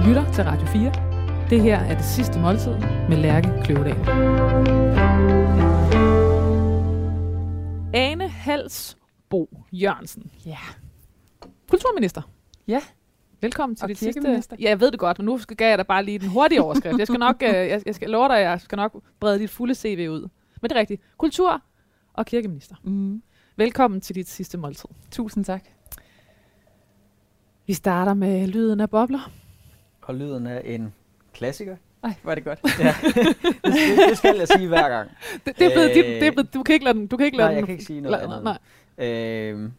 Du lytter til Radio 4. Det her er det sidste måltid med Lærke Kløvedal. Ane Halsbo Jørgensen. Ja. Kulturminister. Ja. Velkommen til Og dit sidste... Ja, jeg ved det godt, men nu skal jeg dig bare lige den hurtige overskrift. Jeg skal nok, øh, jeg, jeg skal love dig, jeg skal nok brede dit fulde CV ud. Men det er rigtigt. Kultur og kirkeminister. Mm. Velkommen til dit sidste måltid. Tusind tak. Vi starter med lyden af bobler. Og lyden af en klassiker. Ej, hvor er det godt. Ja. det, det, det skal jeg sige hver gang. Det, det er blevet, Øh, dit, det er blevet, du kan ikke lade den, du kan ikke lade Nej, jeg den. kan ikke sige noget lade- andet. Nej. Øh,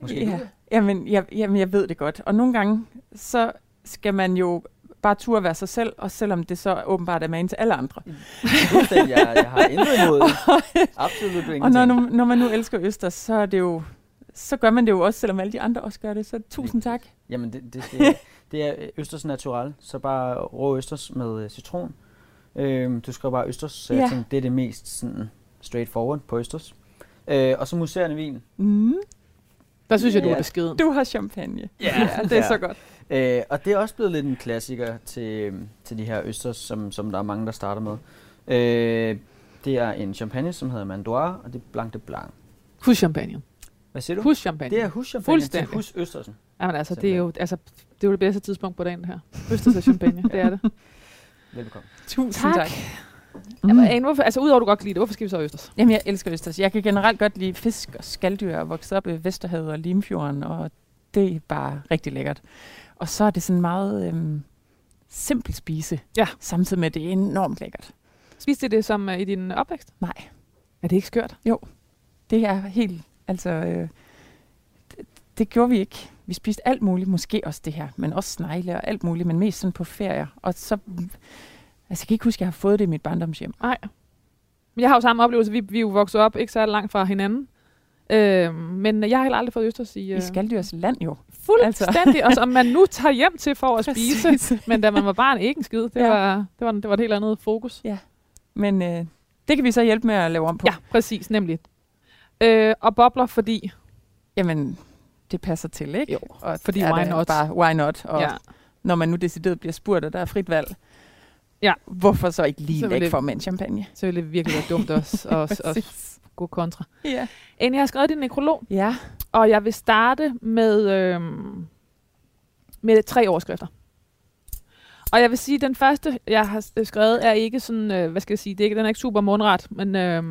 måske Ja. ja. Jamen jeg, jamen, jeg ved det godt. Og nogle gange, så skal man jo bare turde være sig selv, og selvom det så åbenbart er man til alle andre. Fuldstændig, jeg, jeg har intet imod. Absolut ingenting. Og når, når man nu elsker Østers, så er det jo så gør man det jo også, selvom alle de andre også gør det. Så tusind tak. Jamen, det, det, det, det er Østers Natural, så bare rå Østers med øh, citron. Øh, du skriver bare Østers, så jeg Ja. tænkte, det er det mest sådan, straightforward på Østers. Øh, og så museerne vin. Mm. Der synes jeg, du Ja. er beskeden. Du har champagne. Ja, ja det er ja. så godt. Øh, og det er også blevet lidt en klassiker til, til de her østers, som, som der er mange, der starter med. Øh, det er en champagne, som hedder Mandoire, og det er Blanc de Blanc. Huschampagne. Hvad siger du? Huschampagne. det er huschampagne til Fuldstændig. hus Østersen. Jamen altså, det er jo, altså, det er jo det bedste tidspunkt på dagen, det her. Østers og champagne, det er det. Velbekomme. Tusind Tak. tak. Mm. Jamen, hvorfor, altså, udover at du godt kan lide det, hvorfor skal vi så Østers? Jamen, jeg elsker Østers. Jeg kan generelt godt lide fisk og skalddyr og vokse op i Vesterhavet og Limfjorden, og det er bare rigtig lækkert. Og så er det sådan meget øhm, simpel spise, Ja. samtidig med, at det er enormt lækkert. Spiste det som uh, i din opvækst? Nej, Er det ikke skørt? det er helt, altså, øh, det, gjorde vi ikke. Vi spiste alt muligt, måske også det her, men også snegle og alt muligt, men mest sådan på ferier. Og så, altså jeg kan ikke huske, at jeg har fået det i mit barndomshjem. Nej. Men jeg har jo samme oplevelse. Vi, vi er jo vokset op ikke så langt fra hinanden. Øh, men jeg har heller aldrig fået Østers i... I Øh, Skaldyrs land jo. fuldstændig. og som man nu tager hjem til for at spise. Præcis. Men da man var barn, ikke en skid. Det, Ja. var, det, var, det var et helt andet fokus. Men øh, det kan vi så hjælpe med at lave om på. Ja, præcis, nemlig. Øh, og bobler, fordi... Jamen, det passer til, ikke? Jo, og fordi why not? Bare, why not? Og ja. når man nu decideret bliver spurgt, og der er frit valg, Ja. hvorfor så ikke lige Så væk det- for en champagne? Så ville det virkelig være dumt også at, at Præcis. gå kontra. Ja. En, jeg har skrevet din nekrolog, ja. og jeg vil starte med, øhm, med tre overskrifter. Og jeg vil sige, at den første, jeg har skrevet, er ikke sådan, øh, hvad skal jeg sige, det er ikke, den er ikke super mundret, men, øh,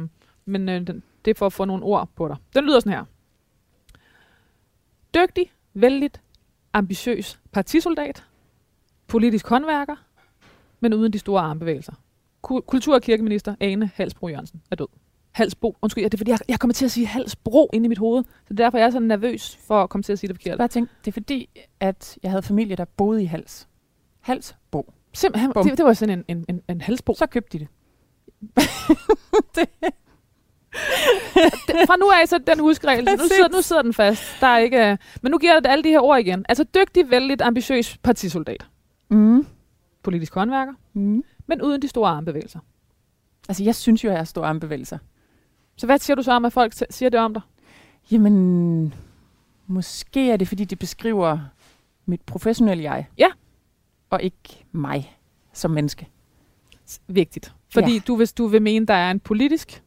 men øh, den, det er for at få nogle ord på dig. Den lyder sådan her. Dygtig, vældigt, ambitiøs partisoldat, politisk håndværker, men uden de store armbevægelser. Ku- Kultur- og kirkeminister Ane Halsbro Jørgensen er død. Halsbro, undskyld, ja, det er fordi, jeg, jeg kommer til at sige Halsbro inde i mit hoved. Så det er derfor, jeg så nervøs for at komme til at sige det forkert. Bare tænk, det er fordi, at jeg havde familie, der boede i Hals. Hals, Bo. Simpelthen, Bum. det, det var sådan en, en, en, en halsbro. Så købte de det. Det- Fra nu af, så den huskeregel, nu sidder, nu sidder den fast. Der er ikke, øh, men nu giver jeg alle de her ord igen. Altså dygtig, vældigt, ambitiøs partisoldat. Mm. Politisk håndværker, Mm. men uden de store armbevægelser. Altså, jeg synes jo, jeg har store armbevægelser. Så hvad siger du så om, at folk siger det om dig? Jamen, måske er det, fordi det beskriver mit professionelle jeg. Ja. Og ikke mig som menneske. Vigtigt. Fordi Ja. du, hvis du vil mene, der er en politisk,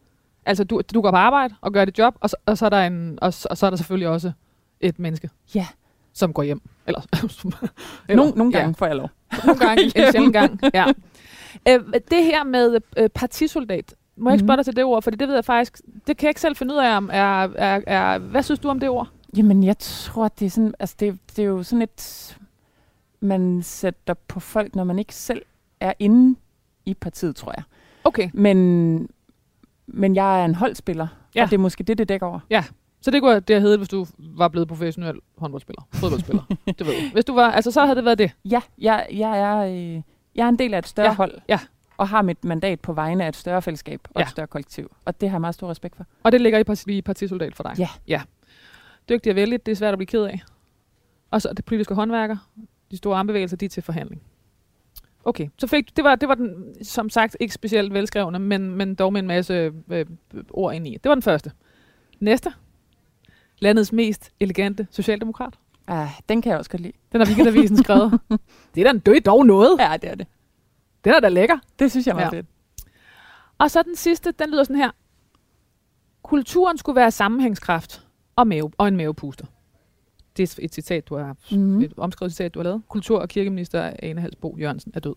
altså du, du går på arbejde og gør dit job, og så, og så, er, der en, og, så, og så er der selvfølgelig også et menneske, Ja. som går hjem. Eller, Nogle, nogle ja. gange får jeg lov. Nogle gange, en sjældent gang. Ja. Øh, det her med øh, partisoldat, må jeg ikke Mhm. spørge dig til det ord, for det ved jeg faktisk, det kan jeg ikke selv finde ud af, om er, er, er, hvad synes du om det ord? Jamen, jeg tror, det er sådan, altså det, det er jo sådan et, man sætter på folk, når man ikke selv er inde i partiet, tror jeg. Okay, Men, men jeg er en holdspiller, Ja. ja. og det er måske det, det dækker over. så det kunne det have heddet, hvis du var blevet professionel håndboldspiller, fodboldspiller. det ved du. Hvis du var, altså så havde det været det. Ja, jeg, jeg, er, øh, jeg er en del af et større Ja, hold, ja. og har mit mandat på vegne af et større fællesskab og Ja. et større kollektiv. Og det har jeg meget stor respekt for. Og det ligger i parti, i partisoldat for dig. Ja. ja. Dygtig og vældig, det er svært at blive ked af. Og så det politiske håndværker, de store armbevægelser, de er til forhandling. Okay, så fik, det, var, det var den, som sagt, ikke specielt velskrevne, men, men dog med en masse øh, ord ind i. Det var den første. Næste. Landets mest elegante socialdemokrat. Ah, den kan jeg også godt lide. Den har Weekendavisen skrevet. Det er da det er dog noget. Ja, det er det. Den er da lækker. Det synes jeg meget Ja. fedt. Og så den sidste, den lyder sådan her. Kulturen skulle være sammenhængskraft og, mave, og en mavepuster. Det er et citat, du har, Mhm. mm. et omskrevet citat, du har lavet. Kultur- og kirkeminister Ane Halsbo Jørgensen er død.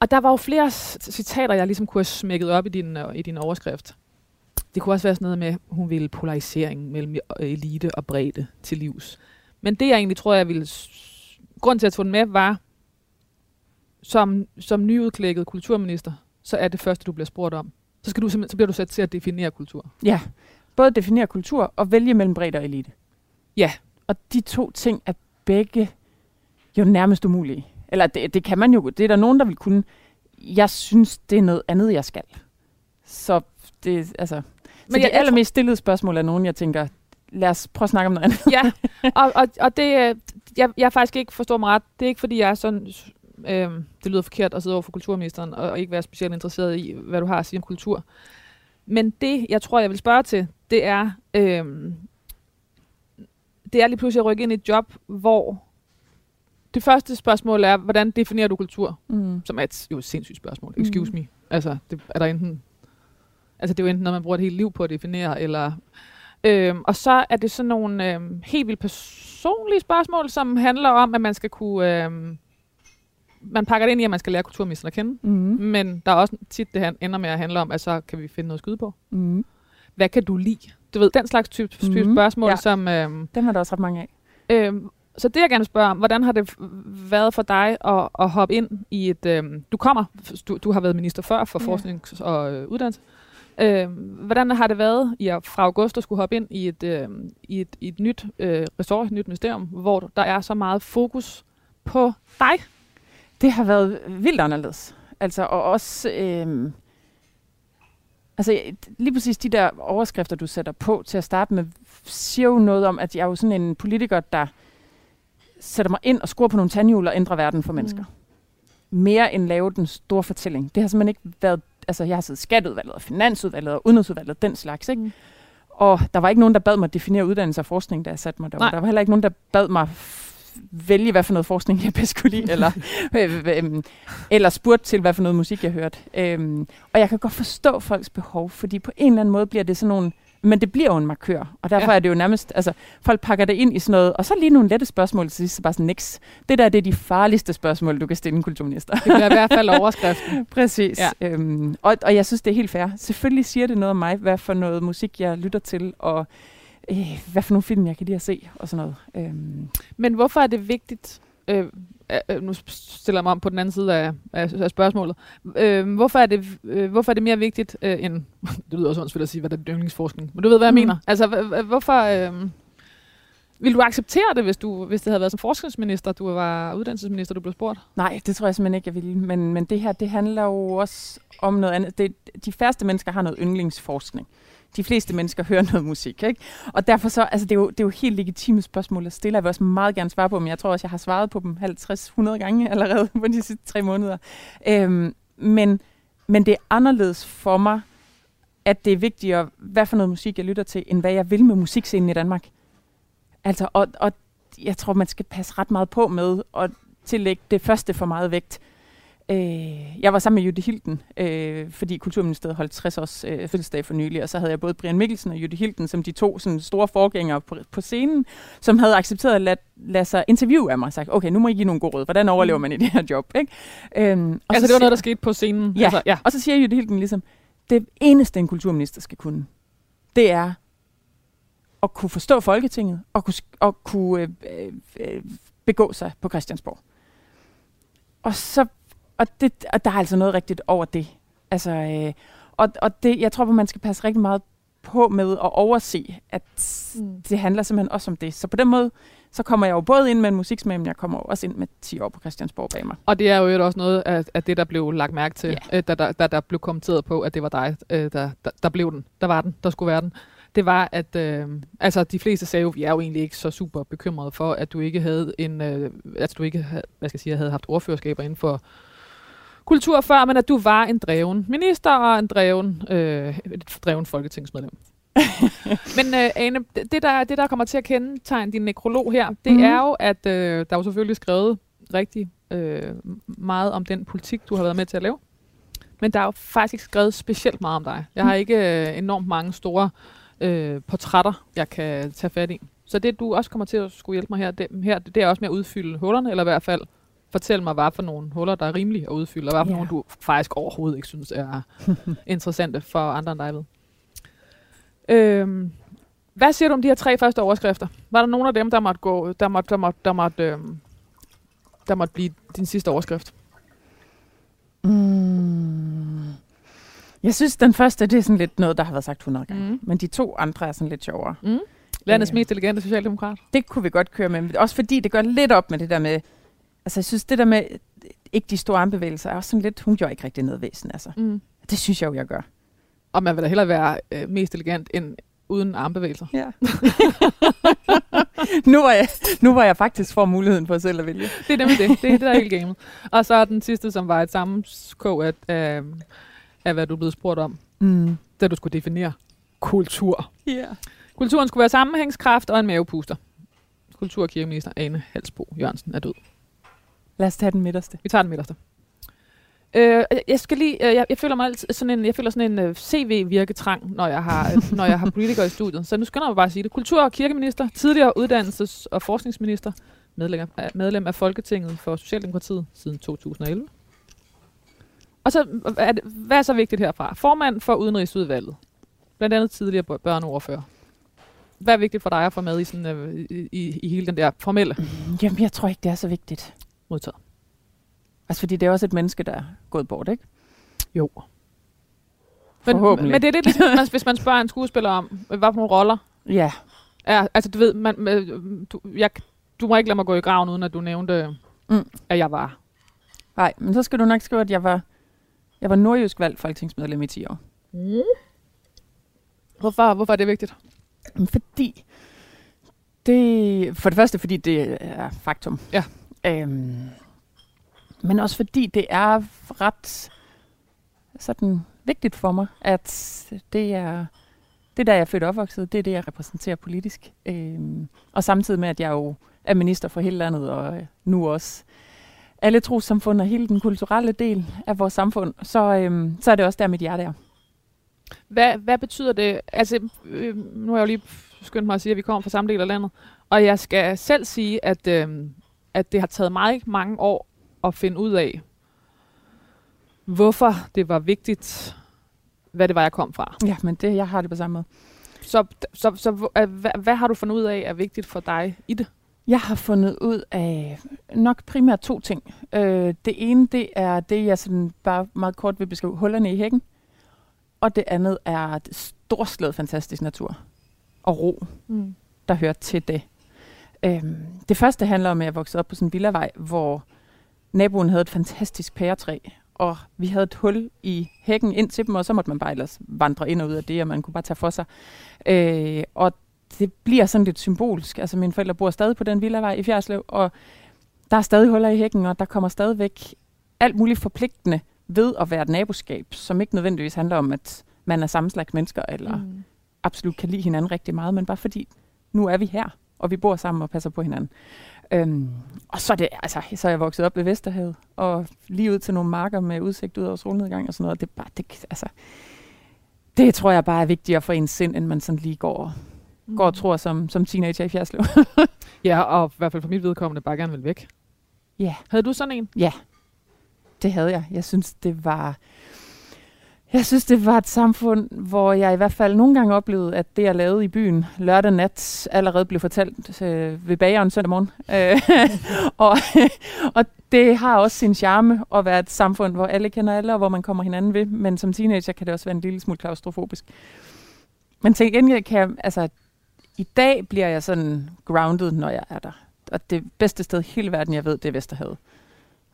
Og der var jo flere citater, jeg ligesom kunne have smækket op i din, øh, i din overskrift. Det kunne også være sådan noget med, hun ville polarisering mellem elite og bredde til livs. Men det, jeg egentlig tror, jeg ville... Grunden til at få den med, var, som, som nyudklækket kulturminister, så er det første, du bliver spurgt om. Så, skal du så bliver du sat til at definere kultur. Ja, både definere kultur og vælge mellem bredde og elite. Ja. Og de to ting er begge jo nærmest umulige. Eller det, det kan man jo. Det er der nogen, der vil kunne. Jeg synes, det er noget andet, jeg skal. Så det, altså... Men så jeg- de allermest stillede spørgsmål er nogen, jeg tænker, lad os prøve at snakke om noget andet. ja, og, og, og det, øh, jeg, jeg faktisk ikke forstår mig ret. Det er ikke, fordi jeg er sådan... Øh, det lyder forkert at sidde over for kulturministeren og, og ikke være specielt interesseret i, hvad du har at sige om kultur. Men det, jeg tror, jeg vil spørge til, det er... Øh, det er lige pludselig at rykke ind i et job, hvor det første spørgsmål er, hvordan definerer du kultur? Mm. Som er et, jo et sindssygt spørgsmål. Excuse me. Altså, det, er der enten... Altså, det er jo enten noget, man bruger et helt liv på at definere, eller... Øhm, og så er det sådan nogle øhm, helt vildt personlige spørgsmål, som handler om, at man skal kunne... Øhm, man pakker det ind i, at man skal lære kulturministeren at kende. Mm. Men der er også tit, det ender med at handle om, at så kan vi finde noget at skyde på. Mm. Hvad kan du lide? Du ved, den slags type, Mhm. spørgsmål, Ja. som... Øhm, Dem er der også ret mange af. Øhm, så det jeg gerne spørger om, hvordan har det været for dig at, at hoppe ind i et... Øhm, du kommer, du, du har været minister før for Ja. forskning og øh, uddannelse. Øhm, hvordan har det været i at, fra august at skulle hoppe ind i et, øhm, i et, i et nyt øh, ressort, et nyt ministerium, hvor der er så meget fokus på dig? Det har været vildt anderledes. Altså, og også... Øhm, altså, lige præcis de der overskrifter, du sætter på til at starte med, siger jo noget om, at jeg er jo sådan en politiker, der sætter mig ind og skruer på nogle tandhjul og ændrer verden for mennesker. Mere end lave den store fortælling. Det har simpelthen ikke været... Altså, jeg har siddet skatteudvalget og finansudvalget og udenrigsudvalget, den slags, ikke? Mm. Og der var ikke nogen, der bad mig definere uddannelse og forskning, da jeg satte mig derovre. Nej. Der var heller ikke nogen, der bad mig vælge, hvad for noget forskning jeg bedst kunne lide, eller, øh, øh, eller spurgte til, hvad for noget musik jeg hørte. Øhm, og jeg kan godt forstå folks behov, fordi på en eller anden måde bliver det sådan nogle... Men det bliver jo en markør, og derfor Ja. er det jo nærmest... Altså, folk pakker det ind i sådan noget, og så lige nogle lette spørgsmål til sidst, så bare sådan, niks. Det der, det er de farligste spørgsmål, du kan stille en kulturminister. Det bliver i hvert fald overskriften. Præcis. Ja. Øhm, og, og jeg synes, det er helt fair. Selvfølgelig siger det noget om mig, hvad for noget musik, jeg lytter til, og øh, hvad for nogle film, jeg kan lide at se, og sådan noget. Øhm, Men hvorfor er det vigtigt, øh, øh, nu stiller jeg mig om på den anden side af, af, af spørgsmålet, øh, hvorfor, er det, øh, hvorfor er det mere vigtigt øh, end, det lyder også åndssvagt at sige, hvad der er yndlingsforskning, men du ved, hvad jeg Mm. mener. Altså, hvorfor, øh, vil du acceptere det, hvis, du, hvis det havde været som forskningsminister, du var uddannelsesminister, du blev spurgt? nej, det tror jeg simpelthen ikke, jeg vil. Men, men det her, det handler jo også om noget andet. Det, de færreste mennesker har noget yndlingsforskning. De fleste mennesker hører noget musik, ikke? Og derfor så, altså det er jo, det er jo helt legitime spørgsmål at stille. Jeg vil også meget gerne svare på dem. Jeg tror også, jeg har svaret på dem 50-100 gange allerede på de sidste tre måneder. Øhm, men, men det er anderledes for mig, at det er vigtigere, hvad for noget musik jeg lytter til, end hvad jeg vil med musikscenen i Danmark. Altså, og, og jeg tror, man skal passe ret meget på med at tillægge det første for meget vægt. Øh, jeg var sammen med Jytte Hilden, øh, fordi Kulturministeriet holdt 60 års øh, fødselsdag for nylig, og så havde jeg både Brian Mikkelsen og Jytte Hilden som de to sådan, store forgængere på, på scenen, som havde accepteret at lade, lade sig interviewe af mig og sagt, okay, nu må I give nogle gode råd. Hvordan overlever man i det her job? Ikke? Øhm, og altså, så det var noget, der skete på scenen? Ja. Altså, ja. og så siger Jytte Hilden ligesom, det eneste en kulturminister skal kunne, det er at kunne forstå Folketinget og kunne, og kunne øh, øh, øh, begå sig på Christiansborg. Og så og, det, og der er altså noget rigtigt over det. Altså, øh, og, og det, jeg tror, at man skal passe rigtig meget på med at overse, at Mm. det handler simpelthen også om det. Så på den måde, så kommer jeg jo både ind med en musiksmag, men jeg kommer også ind med 10 år på Christiansborg bag mig. Og det er jo også noget af, af det, der blev lagt mærke til, Ja. øh, da, der, da der blev kommenteret på, at det var dig, øh, der, der, der blev den. Der var den, der skulle være den. Det var, at øh, altså, de fleste sagde jo, vi er jo egentlig ikke så super bekymrede for, at du ikke havde en, øh, at du ikke havde, hvad skal jeg sige, havde haft ordførerskaber inden for kultur før, men at du var en dreven minister og en dreven, øh, et dreven folketingsmedlem. Men øh, Ane, det- der, det der kommer til at kendetegne din nekrolog her, det mm. er jo, at øh, der er jo selvfølgelig skrevet rigtig øh, meget om den politik, du har været med til at lave. Men der er jo faktisk ikke skrevet specielt meget om dig. Jeg har ikke øh, enormt mange store øh, portrætter, jeg kan tage fat i. Så det, du også kommer til at skulle hjælpe mig her, det, her, det er også med at udfylde hullerne, eller i hvert fald fortælle mig, hvad for nogle huller, der er rimelige at udfylde, og hvad for Ja. nogle, du faktisk overhovedet ikke synes er interessante for andre end dig ved. Øhm, hvad siger du om de her tre første overskrifter? Var der nogen af dem, der måtte gå, der måtte, der måtte, der måtte, øhm, der måtte blive din sidste overskrift? Mm. Jeg synes, den første, det er sådan lidt noget, der har været sagt 100 gange. Mm. Men de to andre er sådan lidt sjovere. Mm? Landets Øh. mest elegante socialdemokrat. Det kunne vi godt køre med. Også fordi det gør lidt op med det der med... Altså, jeg synes, det der med ikke de store armbevægelser er også sådan lidt... Hun gjorde ikke rigtig noget væsen, altså. Mm. Det synes jeg jo, jeg gør. Og man vil da hellere være øh, mest elegant end uden armbevægelser. Ja. nu, var jeg, nu var jeg faktisk for muligheden for selv at vælge. Det er nemlig det. Det er det, der er hele gamet. Og så er den sidste, som var et sammenskog af, af, af, hvad du blevet spurgt om, Mm. da du skulle definere kultur. Ja. Kulturen skulle være sammenhængskraft og en mavepuster. Kultur- og kirkeminister Ane Halsbo Jørgensen er død. Lad os tage den midterste. Vi tager den midterste. Øh, jeg skal lige, øh, jeg, jeg føler mig altid sådan en, jeg føler sådan en uh, CV-virketrang, når jeg har, øh, når jeg har politikere i studiet. Så nu skal jeg bare at sige det. Kultur- og kirkeminister, tidligere uddannelses- og forskningsminister, medlem af, medlem af Folketinget for Socialdemokratiet siden 2011. Og så, er det, hvad er så vigtigt herfra? Formand for Udenrigsudvalget. Blandt andet tidligere bør- børneordfører. Hvad er vigtigt for dig at få med i, sådan, øh, i, i, i hele den der formelle Jamen, jeg tror ikke, det er så vigtigt. Modtaget? Altså, fordi det er også et menneske, der er gået bort, ikke? Jo. Men, Forhåbentlig. men det er ligesom, man- hvis man spørger en skuespiller om, hvad for nogle roller Ja. er. Altså, du ved, man, du, jeg, du må ikke lade mig gå i graven, uden at du nævnte, Mm. at jeg var. Nej, men så skal du nok skrive, at jeg var, jeg var nordjysk valgt folketingsmedlem i 10 år. Mm. Hvorfor, hvorfor er det vigtigt? Men Fordi det, for det første, fordi det er faktum. Ja. Øhm, men også fordi det er ret sådan vigtigt for mig, at det er det der, jeg er født og opvokset, det er det, jeg repræsenterer politisk. Øhm, og samtidig med, at jeg jo er minister for hele landet, og øh, nu også alle trosamfund og hele den kulturelle del af vores samfund, så, øhm, så er det også der, mit hjerte er. Hvad, hvad betyder det? Altså, øh, nu har jeg jo lige skyndt mig at sige, at vi kommer fra samme del af landet. Og jeg skal selv sige, at, øh, at det har taget mig mange år at finde ud af, hvorfor det var vigtigt, hvad det var, jeg kom fra. Ja, men det, jeg har det på samme måde. Så, så, så øh, hvad, hvad har du fundet ud af er vigtigt for dig i det? Jeg har fundet ud af nok primært to ting. Øh, det ene, det er det, jeg sådan bare meget kort vil beskrive, hullerne i hækken. Og det andet er storslået fantastisk natur og ro, Mm. der hører til det. Øhm, det første handler om, at jeg voksede op på sådan en villavej, hvor naboen havde et fantastisk pæretræ, og vi havde et hul i hækken ind til dem, og så måtte man bare ellers vandre ind og ud af det, og man kunne bare tage for sig. Øh, og det bliver sådan lidt symbolsk. Altså mine forældre bor stadig på den villavej i Fjerslev, og der er stadig huller i hækken, og der kommer stadigvæk alt muligt forpligtende ved at være et naboskab, som ikke nødvendigvis handler om, at man er samme slags mennesker, eller mm. Absolut kan lide hinanden rigtig meget, men bare fordi, nu er vi her, og vi bor sammen og passer på hinanden. Øhm, og så er, det, altså, så er jeg vokset op ved Vesterhavet, og lige ud til nogle marker med udsigt ud over solnedgang og sådan noget. Det, bare, det, altså, det tror jeg bare er vigtigere for ens sind, end man sådan lige går, og- Mm. går og tror som, som teenager i Fjerslev. Ja, og i hvert fald for mit vedkommende bare gerne vil væk. Ja. Havde du sådan en? Det havde jeg. Jeg synes, det var... Jeg synes, det var et samfund, hvor jeg i hvert fald nogle gange oplevede, at det, jeg lavede i byen lørdag nat, allerede blev fortalt øh, ved bageren søndag morgen. Øh, og, og det har også sin charme at være et samfund, hvor alle kender alle, og hvor man kommer hinanden ved. Men som teenager kan det også være en lille smule klaustrofobisk. Men til gengæld kan jeg, altså, i dag bliver jeg sådan grounded, når jeg er der. Og det bedste sted i hele verden, jeg ved, det er Vesterhavet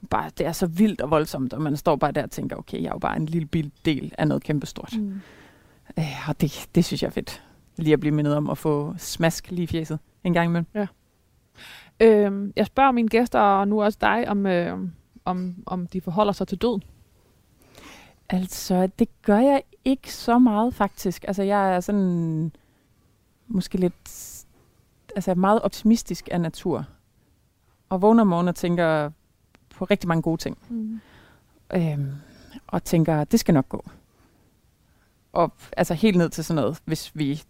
bare, det er så vildt og voldsomt, og man står bare der og tænker, okay, jeg er jo bare en lille bil del af noget kæmpestort. Mm. Øh, og det, det synes jeg er fedt. Lige at blive mindet om at få smask lige i fjeset en gang imellem. Øhm, jeg spørger mine gæster, og nu også dig, om, øh, om, om de forholder sig til døden. Altså, det gør jeg ikke så meget, faktisk. Altså, jeg er sådan måske lidt altså meget optimistisk af natur. Og vågner om morgenen og tænker på rigtig mange gode ting. Mm. Øhm, og tænker, det skal nok gå. Og altså helt ned til sådan noget, hvis vi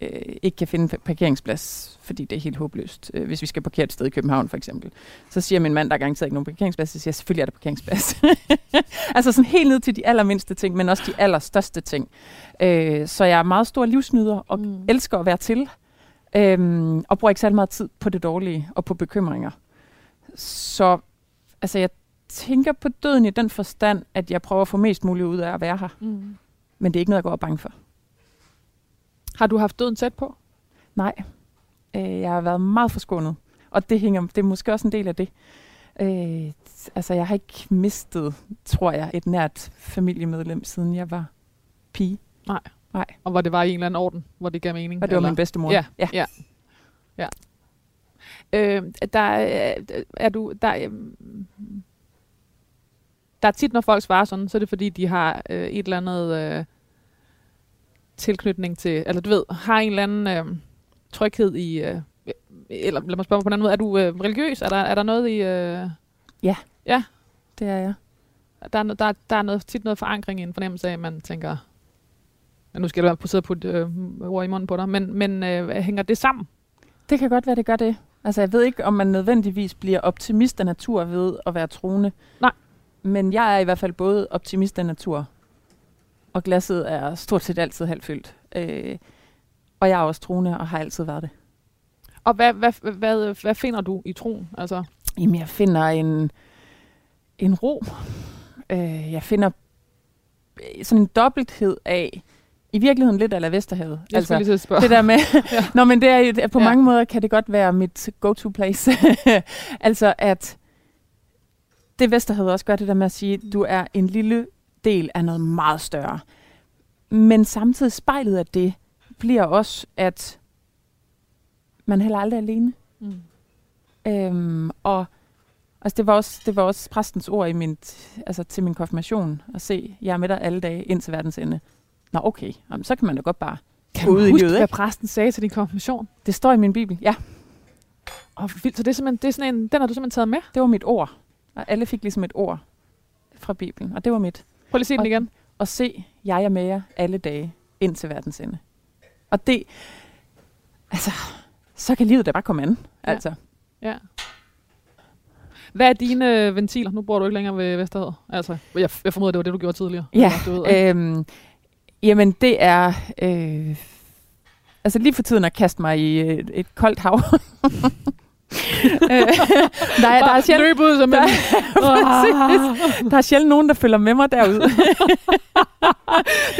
øh, ikke kan finde parkeringsplads, fordi det er helt håbløst. Øh, hvis vi skal parkere et sted i København for eksempel. Så siger min mand, der er garanteret ikke nogen parkeringsplads, så siger jeg, selvfølgelig er der parkeringsplads. altså sådan helt ned til de allermindste ting, men også de allerstørste ting. Øh, så jeg er meget stor livsnyder og mm. elsker at være til. Øh, og bruger ikke særlig meget tid på det dårlige og på bekymringer. Så altså jeg tænker på døden i den forstand, at jeg prøver at få mest muligt ud af at være her. Mm. Men det er ikke noget, jeg går og bange for. Har du haft døden tæt på? Nej. Øh, jeg har været meget forskånet. Og det, hænger, det er måske også en del af det. Øh, altså, jeg har ikke mistet, tror jeg, et nært familiemedlem, siden jeg var pige. Nej. Nej. Og hvor det var i en eller anden orden, hvor det gav mening? Og det var eller? min bedstemor. Ja, ja. ja. ja. Øh, der er, er du... Der, øh, der er tit, når folk svarer sådan, så er det fordi, de har øh, et eller andet øh, tilknytning til, eller du ved, har en eller anden øh, tryghed i, øh, eller lad mig spørge på en anden måde, er du øh, religiøs? Er der, er der noget i... Øh, ja. Ja? Det er jeg. Der er, der, der er noget, tit noget forankring i en fornemmelse af, at man tænker, ja, nu skal jeg sidde på et øh, ord i munden på dig, men, men øh, hænger det sammen? Det kan godt være, det gør det. Altså, jeg ved ikke, om man nødvendigvis bliver optimist af natur ved at være troende. Nej. Men jeg er i hvert fald både optimist af natur, og glasset er stort set altid halvt fyldt. Øh, og jeg er også troende, og har altid været det. Og hvad, hvad, hvad, hvad finder du i troen? Altså? Jamen, jeg finder en, en ro. Øh, jeg finder sådan en dobbelthed af, i virkeligheden lidt af Vesterhavet. Jeg altså, lige spørge. Det der med, ja. Nå, men det er, på ja. mange måder kan det godt være mit go-to place. altså at det Vesterhavet også gør det der med at sige, du er en lille del af noget meget større. Men samtidig spejlet af det bliver også, at man heller aldrig er alene. Mm. Øhm, og altså det, var også, det var også præstens ord i min, altså til min konfirmation, at se, jeg er med dig alle dage ind til verdens ende. Nå okay, Jamen, så kan man da godt bare kan ud huske, hvad præsten sagde til din konfirmation? Det står i min bibel, ja. Og så det er, simpelthen, det er sådan en, den har du simpelthen taget med? Det var mit ord. Og alle fik ligesom et ord fra Bibelen, og det var mit. Prøv lige at se den igen. Og se, jeg er med jer alle dage ind til verdens ende. Og det, altså, så kan livet da bare komme an. Ja. Altså. Ja. Hvad er dine øh, ventiler? Nu bor du ikke længere ved Vesterhed. Altså, jeg, jeg formoder, det var det, du gjorde tidligere. Ja, du ved, øhm, jamen det er... Øh, altså lige for tiden at kaste mig i et, et koldt hav. der, er, der er sjældent, løb ud som der, en... der er sjældent nogen, der følger med mig derude. det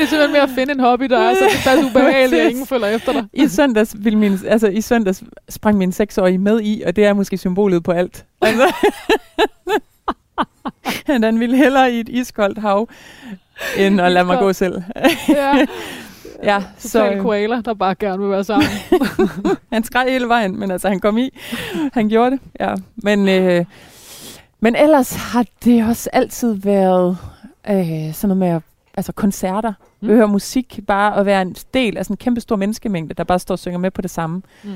er simpelthen med at finde en hobby, der er så det er ubehageligt, at ingen følger efter dig. I søndags, vil min, altså, I søndags sprang min seksårige med i, og det er måske symbolet på alt. Altså. Den ville hellere i et iskoldt hav, end at lade mig gå selv. ja. Ja, så en koala, der bare gerne vil være sammen. han skreg hele vejen, men altså han kom i. Han gjorde det, ja. Men, øh, men ellers har det også altid været øh, sådan noget med at, altså koncerter, mm. høre musik, bare at være en del af sådan en kæmpe stor menneskemængde, der bare står og synger med på det samme. Mm.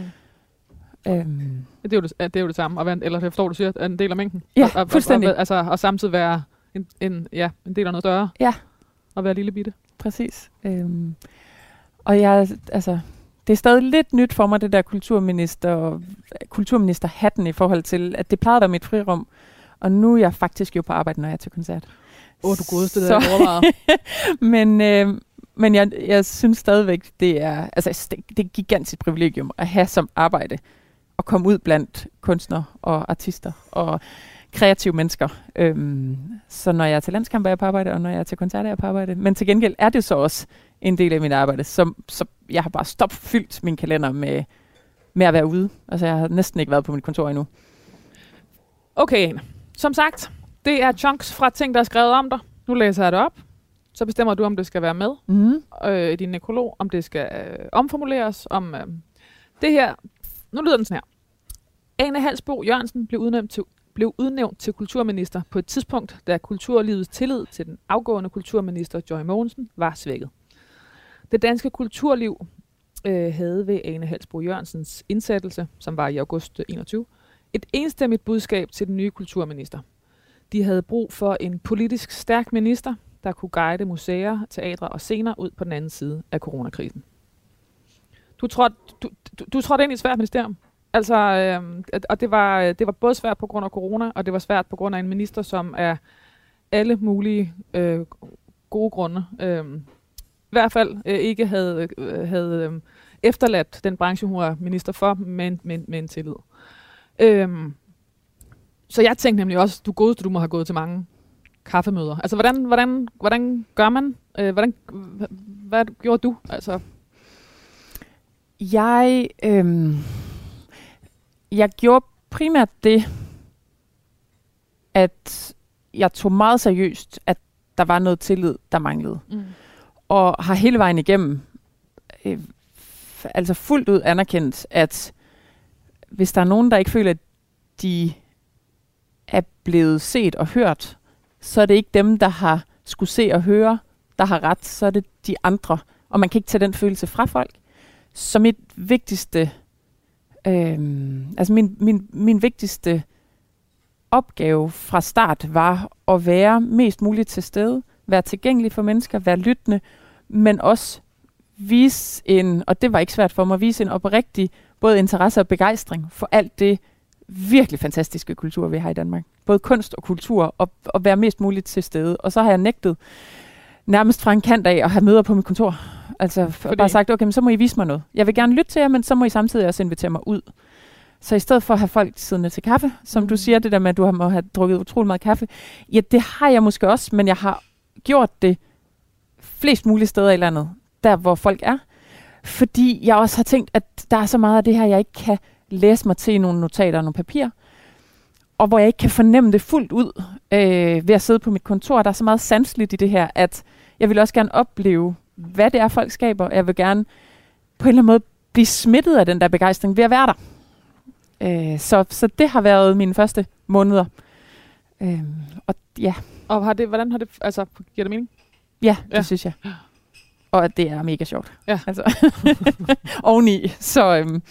Øhm. Det, er jo det, det er jo det samme, at være, eller jeg forstår, du siger, at en del af mængden. Ja, og, fuldstændig. Og, og, altså, og samtidig være en, en, ja, en del af noget større. Ja. Og være lille bitte. Præcis. Øhm. Og jeg, altså, det er stadig lidt nyt for mig, det der kulturminister, kulturministerhatten i forhold til, at det plejede at være mit frirum. Og nu er jeg faktisk jo på arbejde, når jeg er til koncert. Åh, oh, du godeste, det der Men, øh, men jeg, jeg synes stadigvæk, det er, altså, det, det er et gigantisk privilegium at have som arbejde. At komme ud blandt kunstnere og artister og kreative mennesker. Øhm, så når jeg er til landskamp, er jeg på arbejde, og når jeg er til koncerter, er jeg på arbejde. Men til gengæld er det så også en del af mit arbejde. Så, så jeg har bare stopfyldt min kalender med, med at være ude. Altså, jeg har næsten ikke været på mit kontor endnu. Okay, som sagt, det er chunks fra ting, der er skrevet om dig. Nu læser jeg det op. Så bestemmer du, om det skal være med mm. øh, i din nekrolog, om det skal øh, omformuleres, om øh, det her. Nu lyder den sådan her. Ane Halsbo Jørgensen blev udnævnt til blev udnævnt til kulturminister på et tidspunkt, da kulturlivets tillid til den afgående kulturminister Joy Mogensen var svækket. Det danske kulturliv øh, havde ved Ane Halsbro Jørgensens indsættelse, som var i august 21, et enstemmigt budskab til den nye kulturminister. De havde brug for en politisk stærk minister, der kunne guide museer, teatre og scener ud på den anden side af coronakrisen. Du trådte, du, du, du trådte ind i et svært ministerium. Altså, øh, og det var, øh, det var både svært på grund af corona, og det var svært på grund af en minister, som er alle mulige øh, gode grunde øh, i hvert fald øh, ikke havde, øh, havde øh, efterladt den branche, hun var minister for, med, med, med en tillid. Øh, så jeg tænkte nemlig også, du godeste, du må have gået til mange kaffemøder. Altså, hvordan, hvordan, hvordan gør man? Øh, hvordan, hvad gjorde du? Altså, Jeg, Øh jeg gjorde primært det, at jeg tog meget seriøst, at der var noget tillid, der manglede. mm. Og har hele vejen igennem øh, altså fuldt ud anerkendt, at hvis der er nogen, der ikke føler, at de er blevet set og hørt, så er det ikke dem, der har skulle se og høre, der har ret, så er det de andre. Og man kan ikke tage den følelse fra folk. Så mit vigtigste, Øhm, altså min, min, min vigtigste opgave fra start var at være mest muligt til stede, være tilgængelig for mennesker, være lyttende, men også vise en, og det var ikke svært for mig, at vise en oprigtig både interesse og begejstring for alt det virkelig fantastiske kultur, vi har i Danmark. Både kunst og kultur, og, og være mest muligt til stede. Og så har jeg nægtet nærmest fra en kant af at have møder på mit kontor. Altså Fordi- bare sagt, okay, men så må I vise mig noget. Jeg vil gerne lytte til jer, men så må I samtidig også invitere mig ud. Så i stedet for at have folk siddende til kaffe, som Mm. du siger, det der med, at du har- må have drukket utrolig meget kaffe, ja, det har jeg måske også, men jeg har gjort det flest mulige steder i landet, der hvor folk er. Fordi jeg også har tænkt, at der er så meget af det her, jeg ikke kan læse mig til i nogle notater og nogle papirer, og hvor jeg ikke kan fornemme det fuldt ud øh, ved at sidde på mit kontor. Der er så meget sansligt i det her, at jeg vil også gerne opleve, hvad det er, folk skaber. og Jeg vil gerne på en eller anden måde blive smittet af den der begejstring ved at være der. Øh, så, så det har været mine første måneder. Øh, og ja, Og har det, hvordan har det, altså, giver det mening? Ja, det Ja. synes jeg. Og at det er mega sjovt. Ja. Altså, oveni. Så øhm,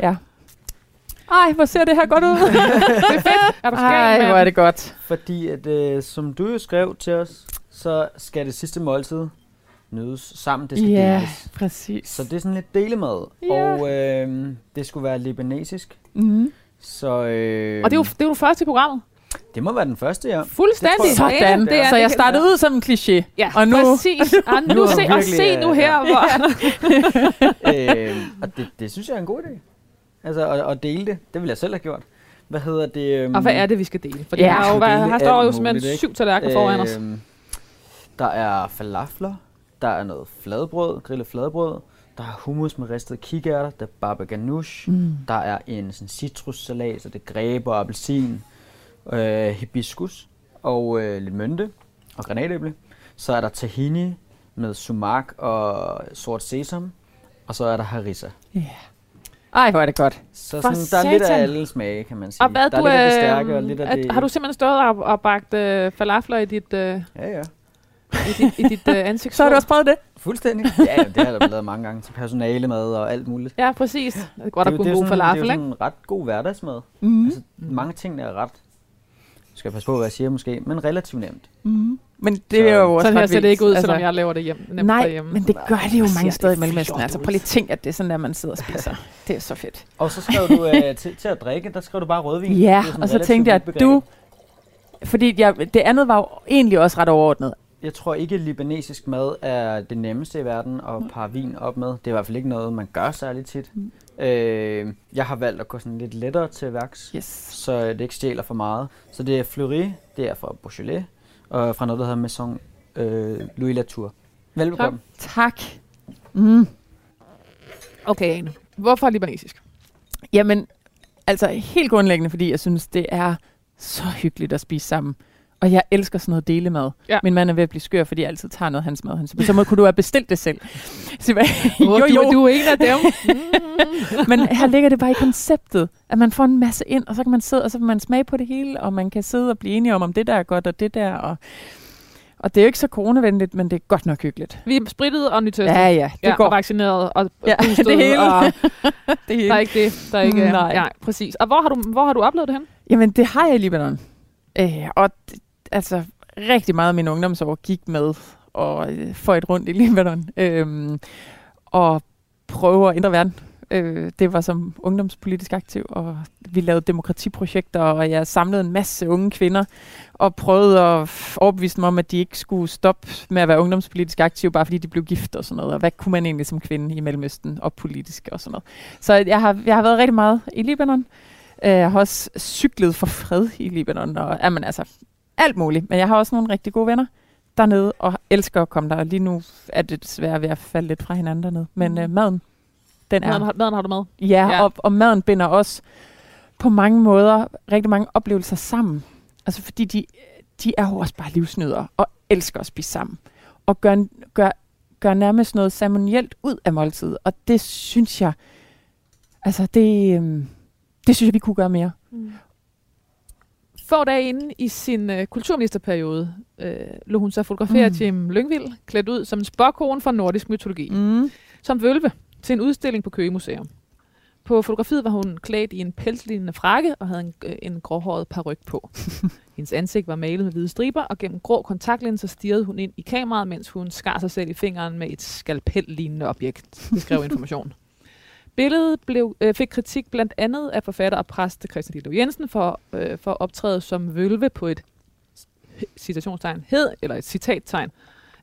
ja. Ej, hvor ser det her godt ud. det er fedt. Er du Ej, hvor er det godt. Fordi at, øh, som du jo skrev til os, så skal det sidste måltid nydes sammen. Det skal Ja, deles. præcis. Så det er sådan lidt delemad. Ja. Og øh, det skulle være libanesisk. Mm. Så øh, Og det er jo, det er jo første i programmet. det må være den første, ja. Fuldstændig. Det jeg. Sådan. Det er, så jeg det- startede ud som en kliché. Ja, Og nu- præcis. Og nu, Nu se, du og virkelig, se nu øh, her, ja. hvor... øh, og det, det synes jeg er en god idé. Altså at, at dele det. Det ville jeg selv have gjort. Hvad hedder det? øhm, Og hvad er det, vi skal dele? For Ja, her, er jo, hvad, her står jo simpelthen syv tallerkener foran os. Der er falafler, der er noget fladbrød, grillet fladbrød, der er hummus med ristede kikærter, der er baba ganoush, Mm. der er en sådan citrussalat, så det er grebe og appelsin, øh, hibiscus og øh, lidt mynte og granatæble. Så er der tahini med sumac og sort sesam, og så er der harissa. Ej, hvor er det godt. Så For sådan, der er lidt af alle smage, kan man sige. Og hvad der er du, lidt af det øh, stærke og lidt af det... Har du simpelthen stået og, og bagt øh, falafler i dit, øh, Ja, ja. I dit, i dit øh, ansigt? Så har du også prøvet det? Fuldstændig. Ja, det har der lavet mange gange til personalemad og alt muligt. Ja, præcis. Det er godt det, at jo- kunne det, er god jo det er en ret god hverdagsmad. Mm. Altså, mange ting er ret... Jeg skal passe på, hvad jeg siger måske, men relativt nemt. Mm. Men det Så- er jo også Sådan her ser det ikke ud, vildt. selvom jeg laver det hjem, nemt Nej, derhjemme. men det gør det jo mange steder i det Mellemøsten. Altså, prøv lige at tænke, at det er sådan, der man sidder og spiser. Det er så fedt. Og så skrev du øh, til, til at drikke, der skrev du bare rødvin. Ja, og så tænkte jeg, at du... Fordi jeg, det andet var jo egentlig også ret overordnet. Jeg tror ikke, at libanesisk mad er det nemmeste i verden at parre vin op med. Det er i hvert fald ikke noget, man gør særlig tit. Mm. Øh, jeg har valgt at gå sådan lidt lettere til værks. Yes. så det ikke stjæler for meget. Så det er Fleury, det er fra Beaujolais, og fra noget, der hedder Maison øh, Louis Latour. Velbekomme. Tak. Mm. Okay, Ane. Hvorfor libanesisk? Jamen, altså helt grundlæggende, fordi jeg synes, det er så hyggeligt at spise sammen. Og jeg elsker sådan noget delemad. Ja. Min mand er ved at blive skør, fordi jeg altid tager noget af hans mad. Han siger, så måde kunne du have bestilt det selv. Så jeg, Oh, jo, Du, jo. du er en af dem. Men her ligger det bare i konceptet, at man får en masse ind, og så kan man sidde, og så kan man smage på det hele, og man kan sidde og blive enige om, om det der er godt, og det der, og, og det er jo ikke så coronavenligt, men det er godt nok hyggeligt. Vi er spritet og nytestet. Ja, ja, det ja, går. og vaccineret og Ja, det hele. og det der er ikke det. Der er ikke, Nej. Ja, præcis. Og hvor har, du, hvor har du oplevet det hen? Jamen, det har jeg i Libanon. Øh, og det, altså, rigtig meget af min ungdomsår gik med og øh, få et rundt i Libanon. Øh, og prøve at ændre verden. Øh, det var som ungdomspolitisk aktiv, og vi lavede demokratiprojekter, og jeg samlede en masse unge kvinder, og prøvede at overbevise dem om, at de ikke skulle stoppe med at være ungdomspolitisk aktive, bare fordi de blev gift og sådan noget. Og hvad kunne man egentlig som kvinde i Mellemøsten og politisk og sådan noget. Så jeg har, jeg har været rigtig meget i Libanon. Øh, jeg har også cyklet for fred i Libanon, og jamen, altså, alt muligt. Men jeg har også nogle rigtig gode venner dernede, og elsker at komme der. Og lige nu er det desværre ved at falde lidt fra hinanden dernede. Men Mm. øh, maden, den er... Maden, har- maden har du med? Ja, Ja. Og, og maden binder også på mange måder rigtig mange oplevelser sammen. Altså fordi de, de er jo også bare livsnydere og elsker at spise sammen. Og gør, gør, gør nærmest noget ceremonielt ud af måltidet. Og det synes jeg, altså det, øhm, det synes jeg, vi kunne gøre mere. Mm. Få dage inde i sin øh, kulturministerperiode øh, lå hun så fotografere Mm. Jim Lyngvild klædt ud som en spåkone fra nordisk mytologi. Mm. Mm. Som vølve til en udstilling på Køge Museum. På fotografiet var hun klædt i en pelslignende frakke og havde en, øh, en gråhåret paryk på. Hendes ansigt var malet med hvide striber, og gennem grå kontaktlinser stirrede hun ind i kameraet, mens hun skar sig selv i fingeren med et skalpel-lignende objekt, beskrev information. Billedet blev, øh, fik kritik blandt andet af forfatter og præst Christian Ditlev Jensen for, øh, for at optræde som vølve på et citationstegn hed, eller et citattegn,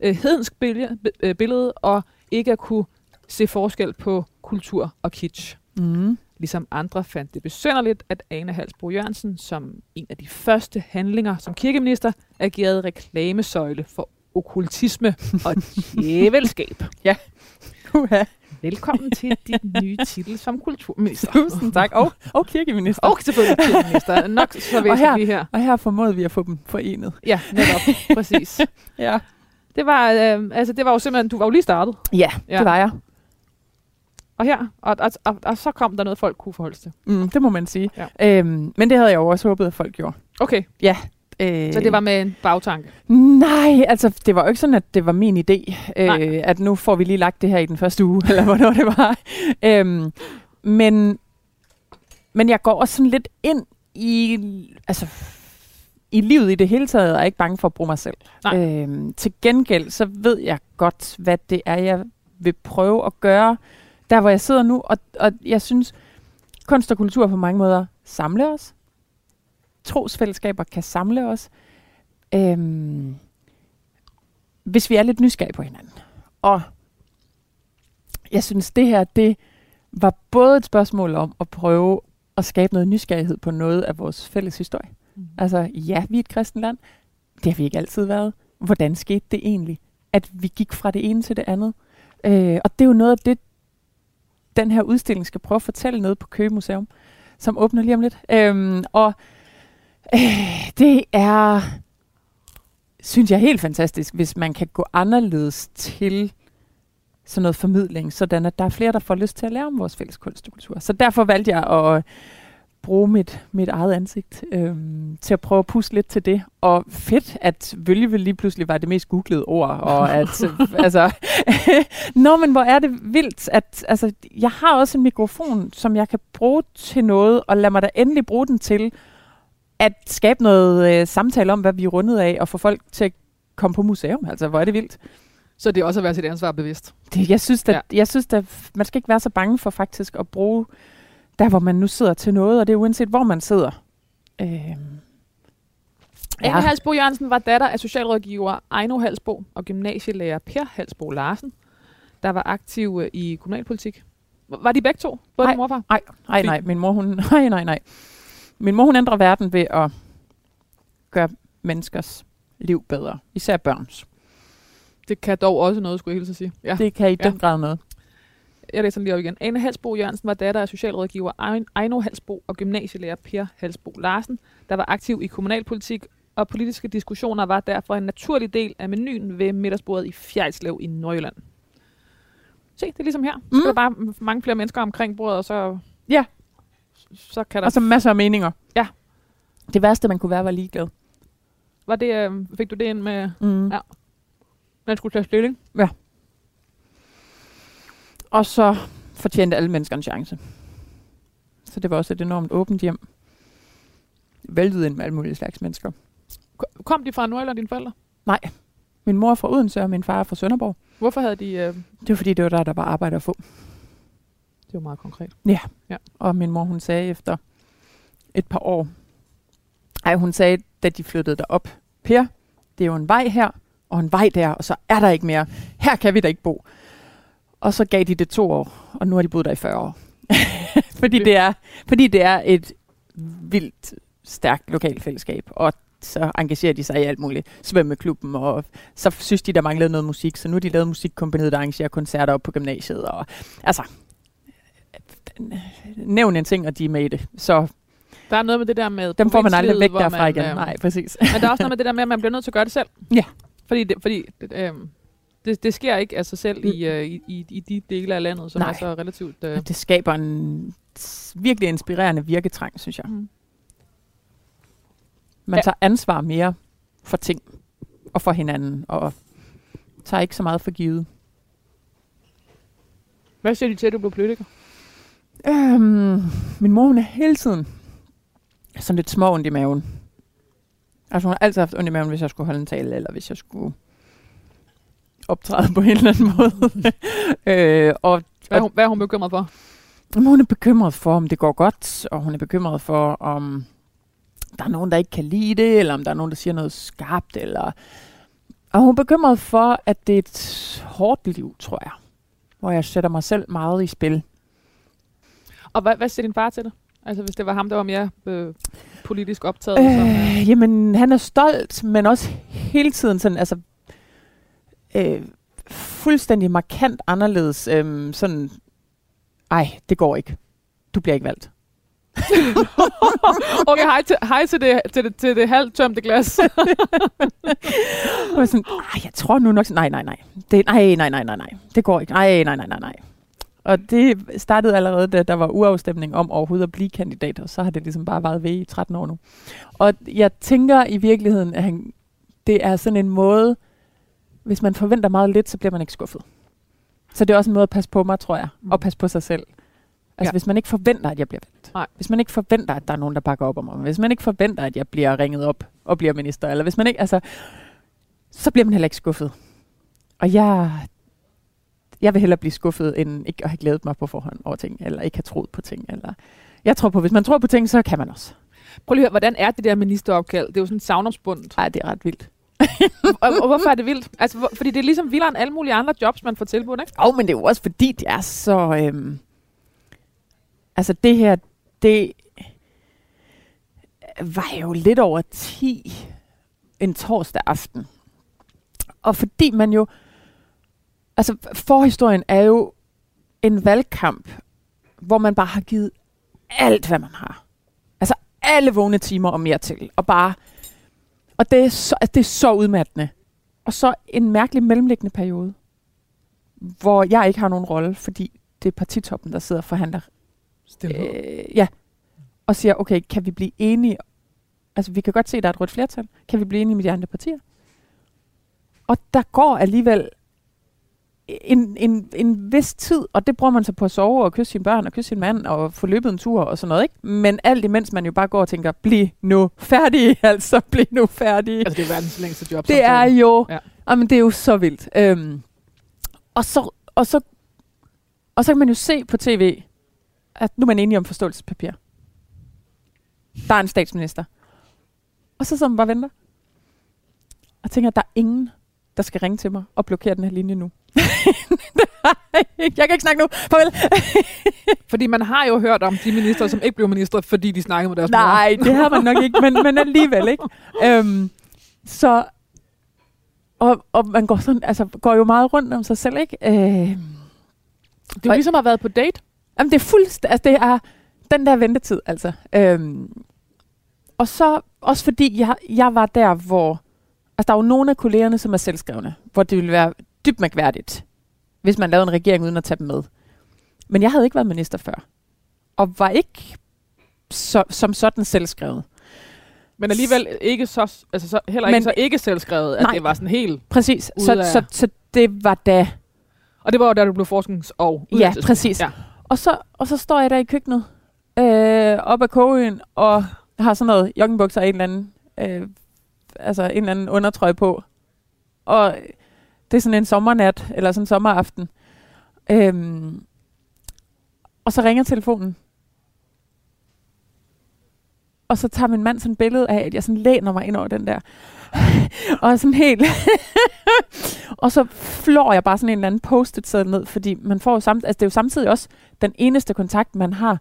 øh, hedensk billede, øh, billede, og ikke at kunne se forskel på kultur og kitsch. Mm. Ligesom andre fandt det besynderligt, at Ane Halsbro Jørgensen som en af de første handlinger som kirkeminister agerede reklamesøjle for okkultisme og djævelskab. Uha. Velkommen til dit nye titel som kulturminister. Tusind tak. Og, og kirkeminister. Og selvfølgelig kirkeminister. Nok så Og her- lige her. Og her formåede vi at få dem forenet. Ja, netop. Præcis. Ja, Det var, øh, altså, det var jo simpelthen, du var jo lige startet. ja, Ja. ja. det var jeg. Og her, og, og, og, og så kom der noget, folk kunne forholde sig til. Mm, det må man sige. Ja. Øhm, men det havde jeg jo også håbet, at folk gjorde. Okay, Øh, så det var med en bagtanke. Nej, altså det var jo ikke sådan, at det var min idé, Nej. øh, at nu får vi lige lagt det her i den første uge, eller hvornår det var. Øhm, men, men jeg går også sådan lidt ind i, altså, i livet i det hele taget, og er ikke bange for at bruge mig selv. Nej. Øhm, til gengæld, så ved jeg godt, hvad det er, jeg vil prøve at gøre, der hvor jeg sidder nu, og, og jeg synes, kunst og kultur på mange måder samler os. Trosfællesskaber kan samle os. Øhm, hvis vi er lidt nysgerrige på hinanden. Og jeg synes, det her, det var både et spørgsmål om at prøve at skabe noget nysgerrighed på noget af vores fælles historie. Mm. Altså, ja, vi er et kristent land. Det har vi ikke altid været. Hvordan skete det egentlig, at vi gik fra det ene til det andet? Øh, og det er jo noget af det, den her udstilling skal prøve at fortælle noget på Køge Museum, som åbner lige om lidt. Øhm, og øh, det er, synes jeg, helt fantastisk, hvis man kan gå anderledes til sådan noget formidling, sådan at der er flere, der får lyst til at lære om vores fælles kunst og kultur. Så derfor valgte jeg at bruge mit, mit eget ansigt øhm, til at prøve at puste lidt til det. Og fedt, at vølge lige pludselig var det mest googlede ord, og at, altså, Nå, men hvor er det vildt, at altså, jeg har også en mikrofon, som jeg kan bruge til noget, og lad mig da endelig bruge den til at skabe noget øh, samtale om, hvad vi er rundet af, og få folk til at komme på museum. Altså, hvor er det vildt. Så det er også at være sit ansvar bevidst. Det, jeg synes, at, ja. jeg synes at man skal ikke være så bange for faktisk at bruge der, hvor man nu sidder til noget, og det er uanset, hvor man sidder. Øhm. Ane Halsbo Jørgensen var datter af socialrådgiver Ejno Halsbo og gymnasielærer Per Halsbo Larsen, der var aktiv øh, i kommunalpolitik. Var de begge to? Både Nej. din mor og far? Nej, nej, nej. Min mor, hun, nej, nej, nej. Min mor, hun ændrer verden ved at gøre menneskers liv bedre. Især børns. Det kan dog også noget, skulle jeg hilse at sige. Ja. Det kan i Ja. den grad noget. Jeg læser lige op igen. Ane Halsbo Jørgensen var datter af socialrådgiver Ejno Halsbo og gymnasielærer Per Halsbo Larsen, der var aktiv i kommunalpolitik og politiske diskussioner var derfor en naturlig del af menuen ved middagsbordet i Fjejslev i Nordjylland. Se, det er ligesom her. Så Mm. mm. er der bare mange flere mennesker omkring bordet, og så, Ja. Så kan der... Og så masser af meninger. Ja. Det værste, man kunne være, var ligeglad. var det, øh, fik du det ind med, Mm. Ja. man skulle tage stilling? Og så fortjente alle mennesker en chance. Så det var også et enormt åbent hjem. Væltet ind med alle mulige slags mennesker. Ko- Kom de fra Nordjylland, dine forældre? Min mor er fra Odense, og min far er fra Sønderborg. Hvorfor havde de... Øh, Det var fordi, det var der, der var arbejde at få. Det var meget konkret. Og min mor, hun sagde efter et par år, ej, hun sagde, da de flyttede derop, Per, det er jo en vej her, og en vej der, og så er der ikke mere. Her kan vi da ikke bo. Og så gav de det to år, og nu har de boet der i 40 år. fordi, det er, fordi det er et vildt stærkt lokalt fællesskab, og så engagerer de sig i alt muligt. Svømmeklubben, og så synes de, der manglede noget musik, så nu har de lavet musikkompaniet, der arrangerer koncerter op på gymnasiet. Og, altså, nævn en ting, og de er med i det. Så Der er noget med det der med... dem får man aldrig væk derfra man, igen. øh, Nej, præcis. Men der er også noget med det der med, at man bliver nødt til at gøre det selv. Ja. Fordi det, fordi, øh, det, det sker ikke af sig selv i, øh, i, i, i de dele af landet, som Nej. er så relativt... Øh, Det skaber en virkelig inspirerende virketrang, synes jeg. mm. Man Ja. tager ansvar mere for ting og for hinanden, og tager ikke så meget for givet. Hvad siger de til, at du blev politiker? Øhm, min mor, hun er hele tiden sådan lidt små ondt i maven. Altså, hun har altid haft ondt i maven, hvis jeg skulle holde en tale, eller hvis jeg skulle optræde på en eller anden måde. øh, og Hvad er, hun, hvad er hun bekymret for? Jamen, hun er bekymret for, om det går godt, og hun er bekymret for, om der er nogen, der ikke kan lide det, eller om der er nogen, der siger noget skarpt, eller... Og hun er bekymret for, at det er et hårdt liv, tror jeg, hvor jeg sætter mig selv meget i spil. Og hvad, hvad siger din far til det? Altså, hvis det var ham, der var mere øh, politisk optaget. Øh. Som, øh, jamen, han er stolt, men også hele tiden sådan, altså... Øh, fuldstændig markant anderledes. Øh, sådan, ej, det går ikke. Du bliver ikke valgt. okay, hej til, hej til, det, til, det, til det halvt tømte glas. Og jeg sådan, jeg tror nu nok, nej, nej, nej. Det, nej, nej, nej, nej, nej. Det går ikke. Nej, nej, nej, nej, nej. Og det startede allerede, da der var uafstemning om overhovedet at blive kandidat, og så har det ligesom bare været ved i 13 år nu. Og jeg tænker i virkeligheden, at han, det er sådan en måde, hvis man forventer meget lidt, så bliver man ikke skuffet. Så det er også en måde at passe på mig, tror jeg, og passe på sig selv. Altså Ja. ja. hvis man ikke forventer, at jeg bliver valgt. Nej. Hvis man ikke forventer, at der er nogen, der bakker op om mig. Hvis man ikke forventer, at jeg bliver ringet op og bliver minister. Eller hvis man ikke, altså, så bliver man heller ikke skuffet. Og jeg, jeg vil hellere blive skuffet, end ikke at have glædet mig på forhånd over ting, eller ikke have troet på ting. Eller jeg tror på, hvis man tror på ting, så kan man også. Prøv lige at høre, hvordan er det der ministeropkald? Det er jo sådan savnomsbundet. Ej, det er ret vildt. og, og, hvorfor er det vildt? Altså, hvor, fordi det er ligesom vildere end alle mulige andre jobs, man får tilbudt, ikke? Jo, men det er jo også fordi, det er så... Øhm, altså det her, det var jo lidt over 10 en torsdag aften. Og fordi man jo... Altså forhistorien er jo en valgkamp, hvor man bare har givet alt, hvad man har. Altså alle vågne timer og mere til. Og bare... Og det er så, altså, det er så udmattende. Og så en mærkelig mellemliggende periode, hvor jeg ikke har nogen rolle, fordi det er partitoppen, der sidder og forhandler. Øh, ja. Og siger, okay, kan vi blive enige? Altså, vi kan godt se, at der er et rødt flertal. Kan vi blive enige med de andre partier? Og der går alligevel en, en, en vis tid, og det bruger man så på at sove og kysse sine børn og kysse sin mand og få løbet en tur og sådan noget, ikke? Men alt imens man jo bare går og tænker, bliv nu færdig, altså bliv nu færdig. Altså, det er verdens længste job. Det er jo, Ja. ja. jamen, det er jo så vildt. Øhm, og, så, og, så, og så kan man jo se på tv, at nu er man enige om forståelsespapir. Der er en statsminister. Og så sidder man bare og venter. Og tænker, at der er ingen, der skal ringe til mig og blokere den her linje nu. jeg kan ikke snakke nu. Farvel. Fordi man har jo hørt om de minister, som ikke blev minister, fordi de snakkede med deres mor. Nej, det har man nok ikke, men, men alligevel, ikke? Øhm, så, og, og man går, sådan, altså, går jo meget rundt om sig selv, ikke? Øh, Det er jo ligesom at have været på date. jamen, det er fuldstændig, altså, det er den der ventetid, altså. Øhm, og så også fordi jeg, jeg var der, hvor... Altså, der er jo nogle af kollegerne, som er selvskrevne, hvor det ville være dybt mærkværdigt, hvis man lavede en regering uden at tage dem med. Men jeg havde ikke været minister før, og var ikke så, som sådan selvskrevet. Men alligevel ikke så, altså så, heller ikke Men- så ikke selvskrevet, at Nej. det var sådan helt... Præcis. Så, af- så, så det var da... Og det var jo da du blev forsknings- og Ja, præcis. Ja. Og så, og så står jeg der i køkkenet, øh, op ad kogeøen, og har sådan noget joggingbukser og en eller anden, øh, altså en eller anden undertrøje på. Og det er sådan en sommernat, eller sådan en sommeraften. Øhm, og så ringer telefonen. Og så tager min mand sådan et billede af, at jeg sådan læner mig ind over den der. og sådan helt... og så flår jeg bare sådan en eller anden post-it seddel ned, fordi man får jo samt, altså det er jo samtidig også den eneste kontakt, man har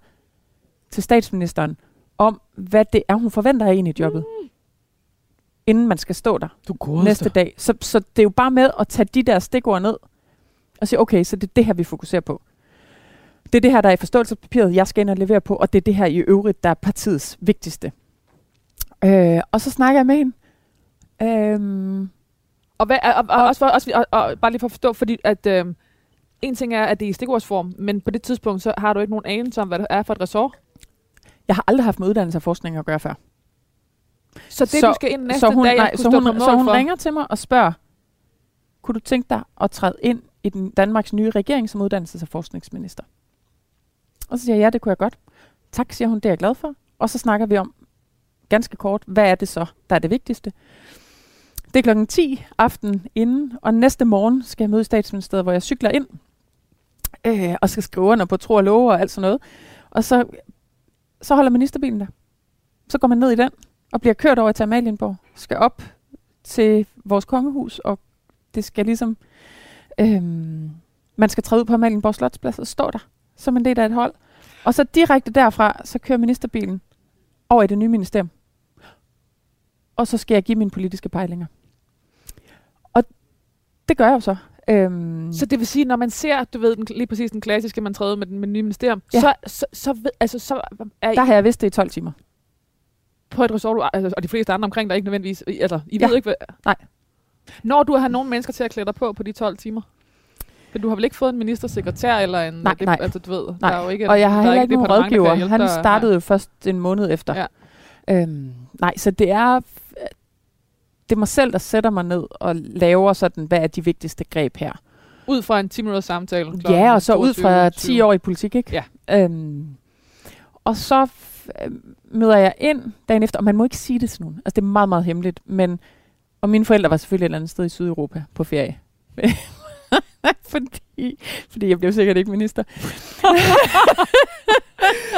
til statsministeren, om hvad det er, hun forventer af en i jobbet. Mm. Inden man skal stå der Du godeste. næste dag. Så, så det er jo bare med at tage de der stikord ned, og sige, okay, så det er det her, vi fokuserer på. Det er det her, der er i forståelsespapiret, jeg skal ind og levere på, og det er det her i øvrigt, der er partiets vigtigste. Øh, og så snakker jeg med hende. Øhm, Og, hvad, og, og, og, også for, også, og, og, bare lige for at forstå, fordi at øh, en ting er, at det er i stikordsform, men på det tidspunkt, så har du ikke nogen anelse om, hvad det er for et ressort. jeg har aldrig haft med uddannelse og forskning at gøre før. Så det, Så- du skal ind næste så hun, dag, nej, så hun, så hun for. ringer til mig og spørger, kunne du tænke dig at træde ind i den Danmarks nye regering som uddannelses- og forskningsminister? Og så siger jeg, ja, det kunne jeg godt. Tak, siger hun, det er jeg glad for. Og så snakker vi om, ganske kort, hvad er det så, der er det vigtigste? Det er klokken 10 aften inden, og næste morgen skal jeg møde statsministeriet, hvor jeg cykler ind, øh, og skal skrive under på tro og love og alt sådan noget. Og så, så holder ministerbilen der. Så går man ned i den, og bliver kørt over til Amalienborg, skal op til vores kongehus, og det skal ligesom, øhm, man skal træde ud på Amalienborg Slotsplads og stå der som en del af et hold. Og så direkte derfra, så kører ministerbilen over i det nye ministerium. Og så skal jeg give mine politiske pejlinger. Og det gør jeg jo så. Øhm, Så det vil sige, når man ser, du ved, den, lige præcis den klassiske, man træder med den med nye ministerium, Ja. så, så, så, ved, altså, så er I der har jeg vidst det i 12 timer. På et resort, du- altså, og de fleste andre omkring der ikke nødvendigvis, altså, I Ja. ved ikke, hvad... Nej. Når du har nogle mennesker til at klæde dig på på de 12 timer, for du har vel ikke fået en ministersekretær eller en... Nej, det, nej. Altså, du ved, Nej, der er jo ikke, Og jeg har er heller ikke nogen rådgiver. Han startede jo først en måned efter. Ja. Øhm, nej, så det er, det er mig selv, der sætter mig ned og laver sådan, hvad er de vigtigste greb her. Ud fra en 10 minutters samtale. Ja, og så ud 22, fra 20. 10 år i politik, ikke? Ja. Øhm, og så møder jeg ind dagen efter, og man må ikke sige det til nogen. Altså, det er meget, meget hemmeligt. Men, og mine forældre var selvfølgelig et eller andet sted i Sydeuropa på ferie. fordi, fordi jeg blev sikkert ikke minister.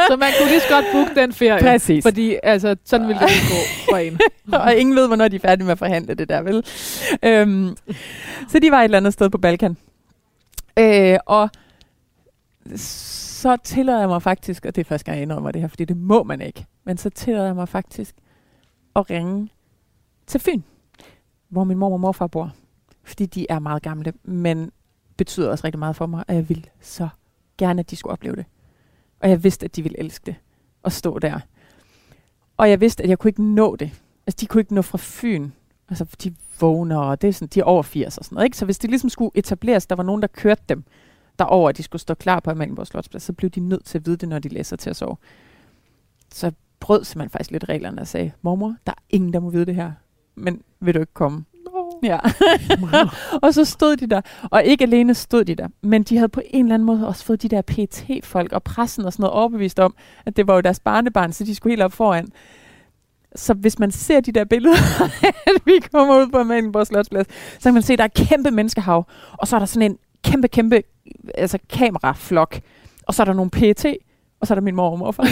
Så man kunne lige så godt booke den ferie. Præcis. Fordi altså, sådan ville det ikke gå for en. og ingen ved, hvornår de er færdige med at forhandle det der, vel? Øhm, så de var et eller andet sted på Balkan. Øh, og så tillader jeg mig faktisk, og det er første gang, jeg indrømmer det her, fordi det må man ikke, men så tillader jeg mig faktisk at ringe til Fyn, hvor min mor og morfar bor. Fordi de er meget gamle, men betyder også rigtig meget for mig, og jeg vil så gerne, at de skulle opleve det. Og jeg vidste, at de ville elske det, at stå der. Og jeg vidste, at jeg kunne ikke nå det. Altså, de kunne ikke nå fra Fyn. Altså, de vågner, og det er sådan, de er over 80 og sådan noget, ikke? Så hvis det ligesom skulle etableres, der var nogen, der kørte dem derover, at de skulle stå klar på Amalienborg Slotsplads, så blev de nødt til at vide det, når de læser til at sove. Så brød simpelthen faktisk lidt reglerne og sagde, mormor, der er ingen, der må vide det her. Men vil du ikke komme? Ja. og så stod de der, og ikke alene stod de der, men de havde på en eller anden måde også fået de der PT-folk og pressen og sådan noget overbevist om, at det var jo deres barnebarn, så de skulle helt op foran. Så hvis man ser de der billeder, at vi kommer ud på Amalienborg Slotsplads, så kan man se, at der er kæmpe menneskehav, og så er der sådan en kæmpe, kæmpe altså kameraflok, og så er der nogle PT, og så er der min mor og morfar.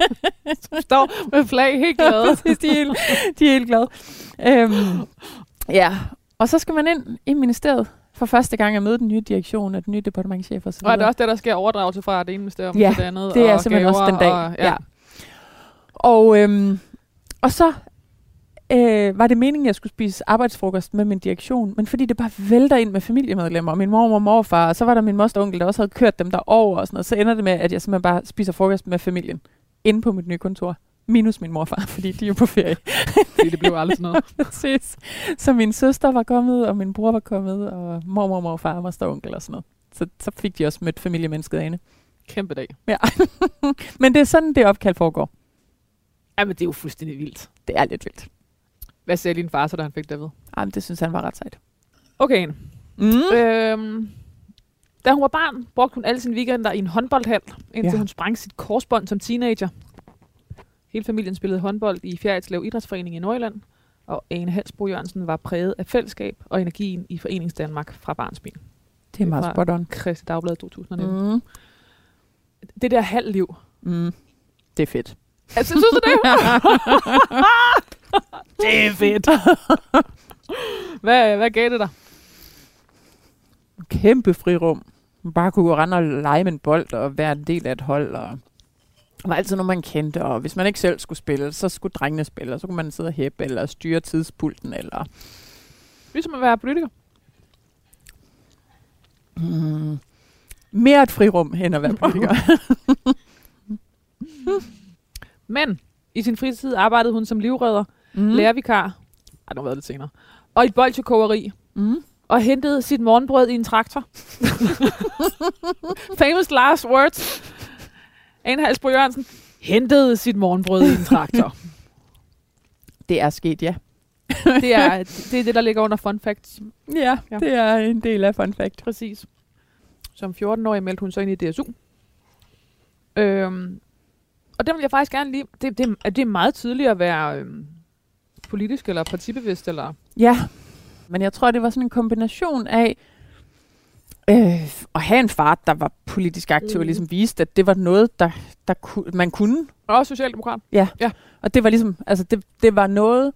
Står med flag helt glade. Præcis, de er helt, de er helt glade. Øhm, ja, og så skal man ind i ministeriet for første gang at møde den nye direktion og den nye departementchef og så Og er det også det, der sker overdragelse fra det ene ministerium Ja, til det andet? det er og simpelthen også den dag. Og, ja. Og, øhm, og så øh, var det meningen, at jeg skulle spise arbejdsfrokost med min direktion, men fordi det bare vælter ind med familiemedlemmer, min mor og morfar, og så var der min moster og onkel, der også havde kørt dem derover og sådan noget, så ender det med, at jeg simpelthen bare spiser frokost med familien inde på mit nye kontor Minus min morfar, fordi de er jo på ferie. Fordi det blev aldrig sådan noget. Præcis. Så min søster var kommet, og min bror var kommet, og mormor, morfar, moster og onkel og sådan noget. Så, så fik de også mødt familiemennesket ane. Kæmpe dag. Men det er sådan, det opkald foregår. Jamen, det er jo fuldstændig vildt. Det er lidt vildt. Hvad sagde din far så, da han fik vide? Jamen, det synes han var ret sejt. Okay. Mm. Øhm, da hun var barn, brugte hun alle sine weekender i en håndboldhal, indtil Ja. hun sprang sit korsbånd som teenager. Hele familien spillede håndbold i Fjerritslev Idrætsforening i Nordjylland, og Ane Halsbro Jørgensen var præget af fællesskab og energien i Forenings Danmark fra barnsben. Det er meget var- spot on. Kristi Dagblad 2019. Mm. Mm. Det der halvliv. Mm. Det er fedt. Altså, synes du det? det er fedt. hvad, hvad gav det dig? Kæmpe frirum. Man bare kunne gå rende og lege med en bold og være en del af et hold. Og var altid noget, man kendte. Og hvis man ikke selv skulle spille, så skulle drengene spille. Og så kunne man sidde og hæppe eller styre tidspulten. Eller Ligesom at være politiker. mm. mere et frirum, end at være politiker. Men i sin fritid arbejdede hun som livredder, mm. lærervikar, ej, det har været lidt senere, og et bolchekogeri, Mm. og hentede sit morgenbrød i en traktor. Famous last words. Ane Halsbro Jørgensen hentede sit morgenbrød i en traktor. Det er sket, ja. det, er, det er det, der ligger under fun facts. Ja, Ja. det er en del af fun fact. Præcis. Som 14-årig meldte hun så ind i DSU. Øhm, og den vil jeg faktisk gerne lige... Det, det, er det meget tydeligt at være øhm, politisk eller partibevidst, eller... Ja, men jeg tror, det var sådan en kombination af øh, at have en far, der var politisk aktiv, mm. og ligesom viste, at det var noget, der, der ku, man kunne. Og socialdemokrat. Og det var ligesom, altså det, det var noget,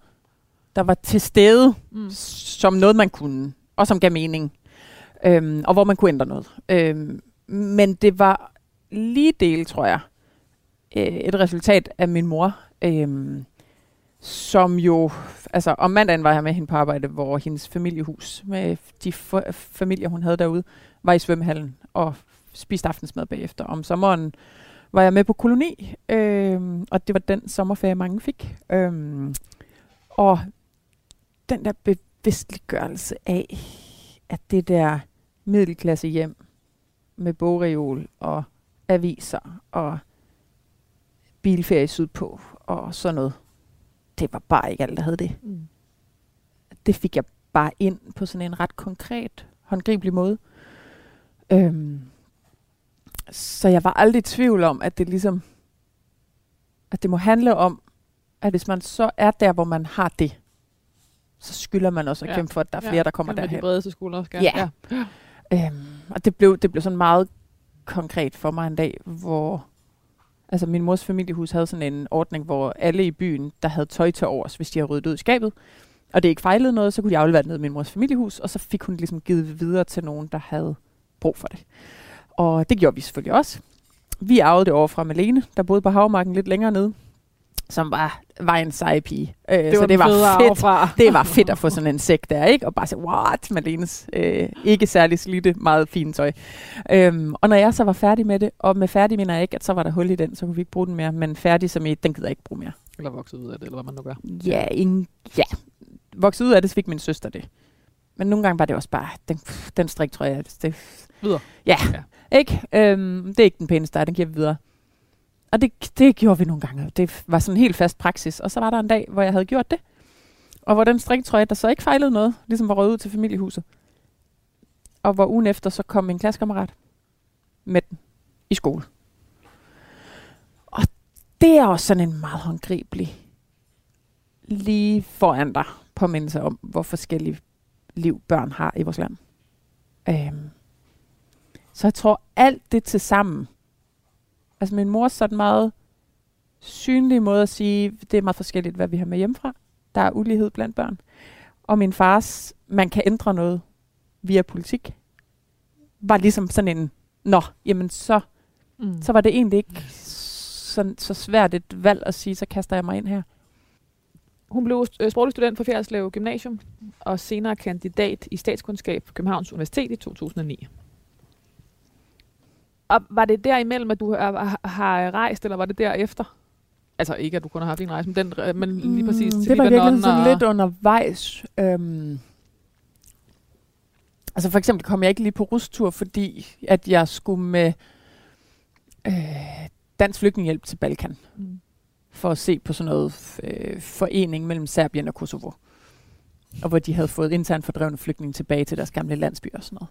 der var til stede, Mm. som noget, man kunne, og som gav mening, øhm, og hvor man kunne ændre noget. Øhm, men det var lige del, tror jeg, øh, et resultat af min mor, øhm, som jo, altså om mandagen var jeg med hende på arbejde, hvor hendes familiehus med de f- familier, hun havde derude, var i svømmehallen og spiste aftensmad bagefter. Om sommeren var jeg med på koloni, øh, og det var den sommerferie, mange fik. Øh, og den der bevidstliggørelse af, at det der middelklasse hjem med bogreol og aviser og bilferie sydpå og sådan noget, det var bare ikke alt, der havde det. Mm. Det fik jeg bare ind på sådan en ret konkret, håndgribelig måde. Øhm, så jeg var aldrig i tvivl om, at det ligesom, at det må handle om, at hvis man så er der, hvor man har det, så skylder man også at Ja. kæmpe for, at der er flere, der kommer Med de derhen. bredeste skuldre skal. Ja. Øhm, og det blev, det blev sådan meget konkret for mig en dag, hvor altså min mors familiehus havde sådan en ordning, hvor alle i byen, der havde tøj til overs, hvis de havde ryddet ud i skabet, og det ikke fejlede noget, så kunne de aflevere det ned i min mors familiehus, og så fik hun ligesom givet videre til nogen, der havde brug for det. Og det gjorde vi selvfølgelig også. Vi arvede det over fra Malene, der boede på havmarken lidt længere nede, som var, var en sej pige. Øh, Det så det var fedt Fra. det var fedt at få sådan en sæk der, ikke? Og bare sige, what, Malenes øh, ikke særlig slidte, meget fine tøj. Øhm, og når jeg så var færdig med det, og med færdig mener jeg ikke, at så var der hul i den, så kunne vi ikke bruge den mere, men færdig som i, den gider jeg ikke bruge mere. Eller vokset ud af det, eller hvad man nu gør. Ja, ingen, ja. Vokset ud af det, så fik min søster det. Men nogle gange var det også bare, den, den strik, tror jeg, det, Videre. Ja, Ja. ikke? Øhm, det er ikke den pæneste, der, den giver vi videre. Og det, det gjorde vi nogle gange. Det var sådan en helt fast praksis. Og så var der en dag, hvor jeg havde gjort det. Og hvor den striktrøje, der så ikke fejlede noget, ligesom var røget ud til familiehuset. Og hvor ugen efter, så kom min klassekammerat med den i skole. Og det er også sådan en meget håndgribelig lige foran dig påmindelse om, hvor forskellige liv børn har i vores land. Øhm. Så jeg tror, alt det til sammen, altså min mor sådan meget synlige måde at sige, det er meget forskelligt, hvad vi har med hjemmefra. Der er ulighed blandt børn. Og min fars, man kan ændre noget via politik, var ligesom sådan en, nå, jamen så, Mm. så var det egentlig ikke så, så svært et valg at sige, så kaster jeg mig ind her. Hun blev øh, sproglig student på Fjerdslev Gymnasium, og senere kandidat i statskundskab på Københavns Universitet i 2009. Og var det derimellem, at du har, rejst, eller var det derefter, Altså ikke, at du kun har haft en rejse, men, den, men lige præcis til det var virkeligheden sådan lidt undervejs. Øhm, altså for eksempel kom jeg ikke lige på rustur, fordi at jeg skulle med øh, Dansk Flygtningehjælp til Balkan. Mm. for at se på sådan noget øh, forening mellem Serbien og Kosovo. Og hvor de havde fået internt fordrevne flygtninge tilbage til deres gamle landsby og sådan noget.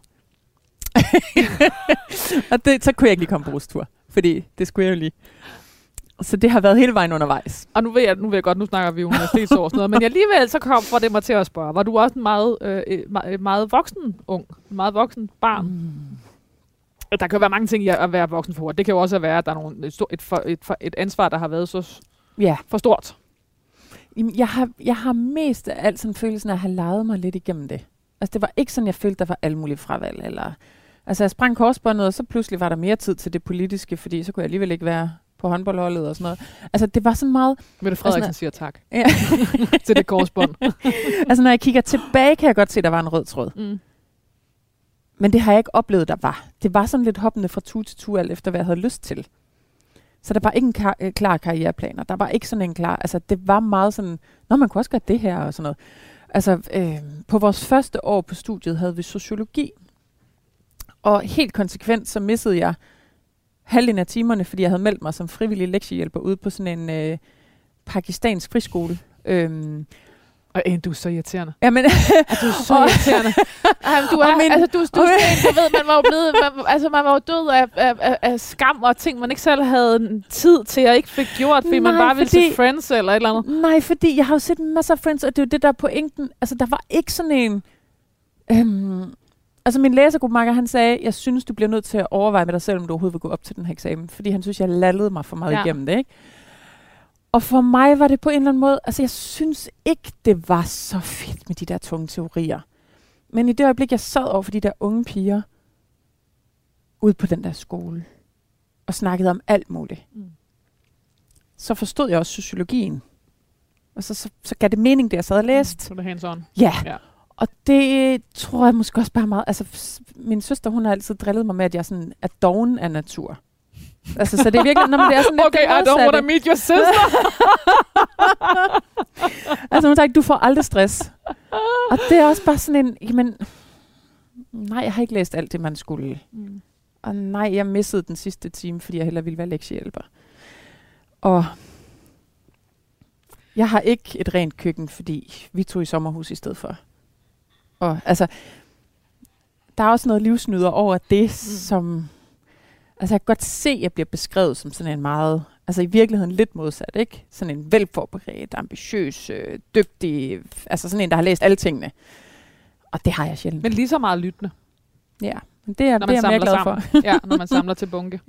og det, så kunne jeg ikke lige komme på rustur, fordi det skulle jeg jo lige. Så det har været hele vejen undervejs. Og nu ved jeg, nu ved jeg godt, nu snakker vi universitetsår og sådan noget, men alligevel så kom for det mig til at spørge, var du også en meget, øh, øh, meget, meget voksen ung, en meget voksen barn? Mm. Der kan jo være mange ting i at være voksen for. Det kan jo også være, at der er nogle, et, et, for, et, for, et ansvar, der har været så Ja, for stort. Jeg har, jeg har mest af alt sådan følelsen af at have leget mig lidt igennem det. Altså, det var ikke sådan, jeg følte, der var alle mulige fravalg. Eller, altså, jeg sprang korsbåndet, og så pludselig var der mere tid til det politiske, fordi så kunne jeg alligevel ikke være på håndboldholdet og sådan noget. Altså, det var sådan meget... Mette Frederiksen Altså, siger tak Ja. til det korsbånd. altså, når jeg kigger tilbage, kan jeg godt se, at der var en rød tråd. Mm. Men det har jeg ikke oplevet, der var. Det var sådan lidt hoppende fra tu til tu, alt efter hvad jeg havde lyst til. Så der var ikke en kar- øh, klar karriereplaner. Der var ikke sådan en klar... Altså, det var meget sådan... Nå, man kunne også gøre det her og sådan noget. Altså, øh, på vores første år på studiet havde vi sociologi. Og helt konsekvent, så missede jeg halvdelen af timerne, fordi jeg havde meldt mig som frivillig lektiehjælper ude på sådan en øh, pakistansk friskole. Øhm, Og øh, du er så irriterende. jamen, Er du er så Og- irriterende. Ej, men du er, min- altså, du, du, du, du ved, man var jo blevet, man, altså, man var jo død af, af, af, af, skam og ting, man ikke selv havde tid til og ikke fik gjort, fordi man Nej, bare ville fordi- til Friends eller et eller andet. Nej, fordi jeg har jo set masser af Friends, og det er jo det, der er pointen. Altså, der var ikke sådan en... Øhm, altså, min læsergruppemakker, han sagde, jeg synes, du bliver nødt til at overveje med dig selv, om du overhovedet vil gå op til den her eksamen. Fordi han synes, jeg lallede mig for meget Ja. igennem det, ikke? Og for mig var det på en eller anden måde... Altså, jeg synes ikke, det var så fedt med de der tunge teorier. Men i det øjeblik, jeg sad over for de der unge piger, ude på den der skole, og snakkede om alt muligt, Mm. så forstod jeg også sociologien. Og så, så, så gav det mening, det jeg sad og læste. Så det hands on. Ja. Ja. Og det tror jeg måske også bare meget... Altså, min søster, hun har altid drillet mig med, at jeg sådan er doven af natur. Altså, så det er virkelig... Når man er sådan lidt Okay, I don't want to meet your sister. Altså, hun sagde, du får aldrig stress. Og det er også bare sådan en... Jamen, nej, jeg har ikke læst alt det, man skulle. Mm. Og nej, jeg missede den sidste time, fordi jeg hellere ville være lektiehjælper. Og jeg har ikke et rent køkken, fordi vi tog i sommerhus i stedet for. Og altså, der er også noget livsnyder over det, mm. som... Altså, jeg kan godt se, at jeg bliver beskrevet som sådan en meget... Altså, i virkeligheden lidt modsat, ikke? Sådan en velforberedt, ambitiøs, øh, dygtig... Altså, sådan en, der har læst alle tingene. Og det har jeg sjældent. Men lige så meget lyttende, ja, men det er, når det man er jeg glad for. ja, når man samler til bunke.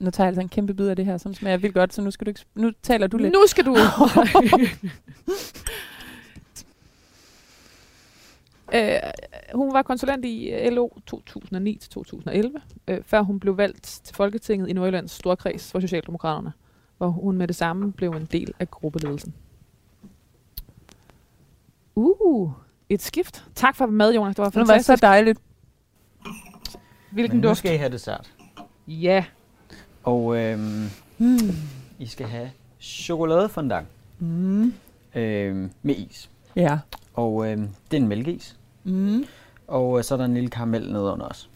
Nu tager jeg altså en kæmpe bid af det her, som smager vildt godt, så nu, skal du ikke, nu taler du lidt. Nu skal du... øh, hun var konsulent i LO 2009-2011, øh, før hun blev valgt til Folketinget i Nordjyllands Storkreds for Socialdemokraterne, hvor hun med det samme blev en del af gruppeledelsen. Uh, et skift. Tak for mad, Jonas. Det var Det var så fantastisk. dejligt. Hvilken Men nu duft? skal I have dessert. Ja. Og øhm, Mm. I skal have chokoladefondant Mm. øhm, med is. Ja. Og øhm, det er en mælkeis. Mm. Og øh, så er der en lille karamel nedenunder også.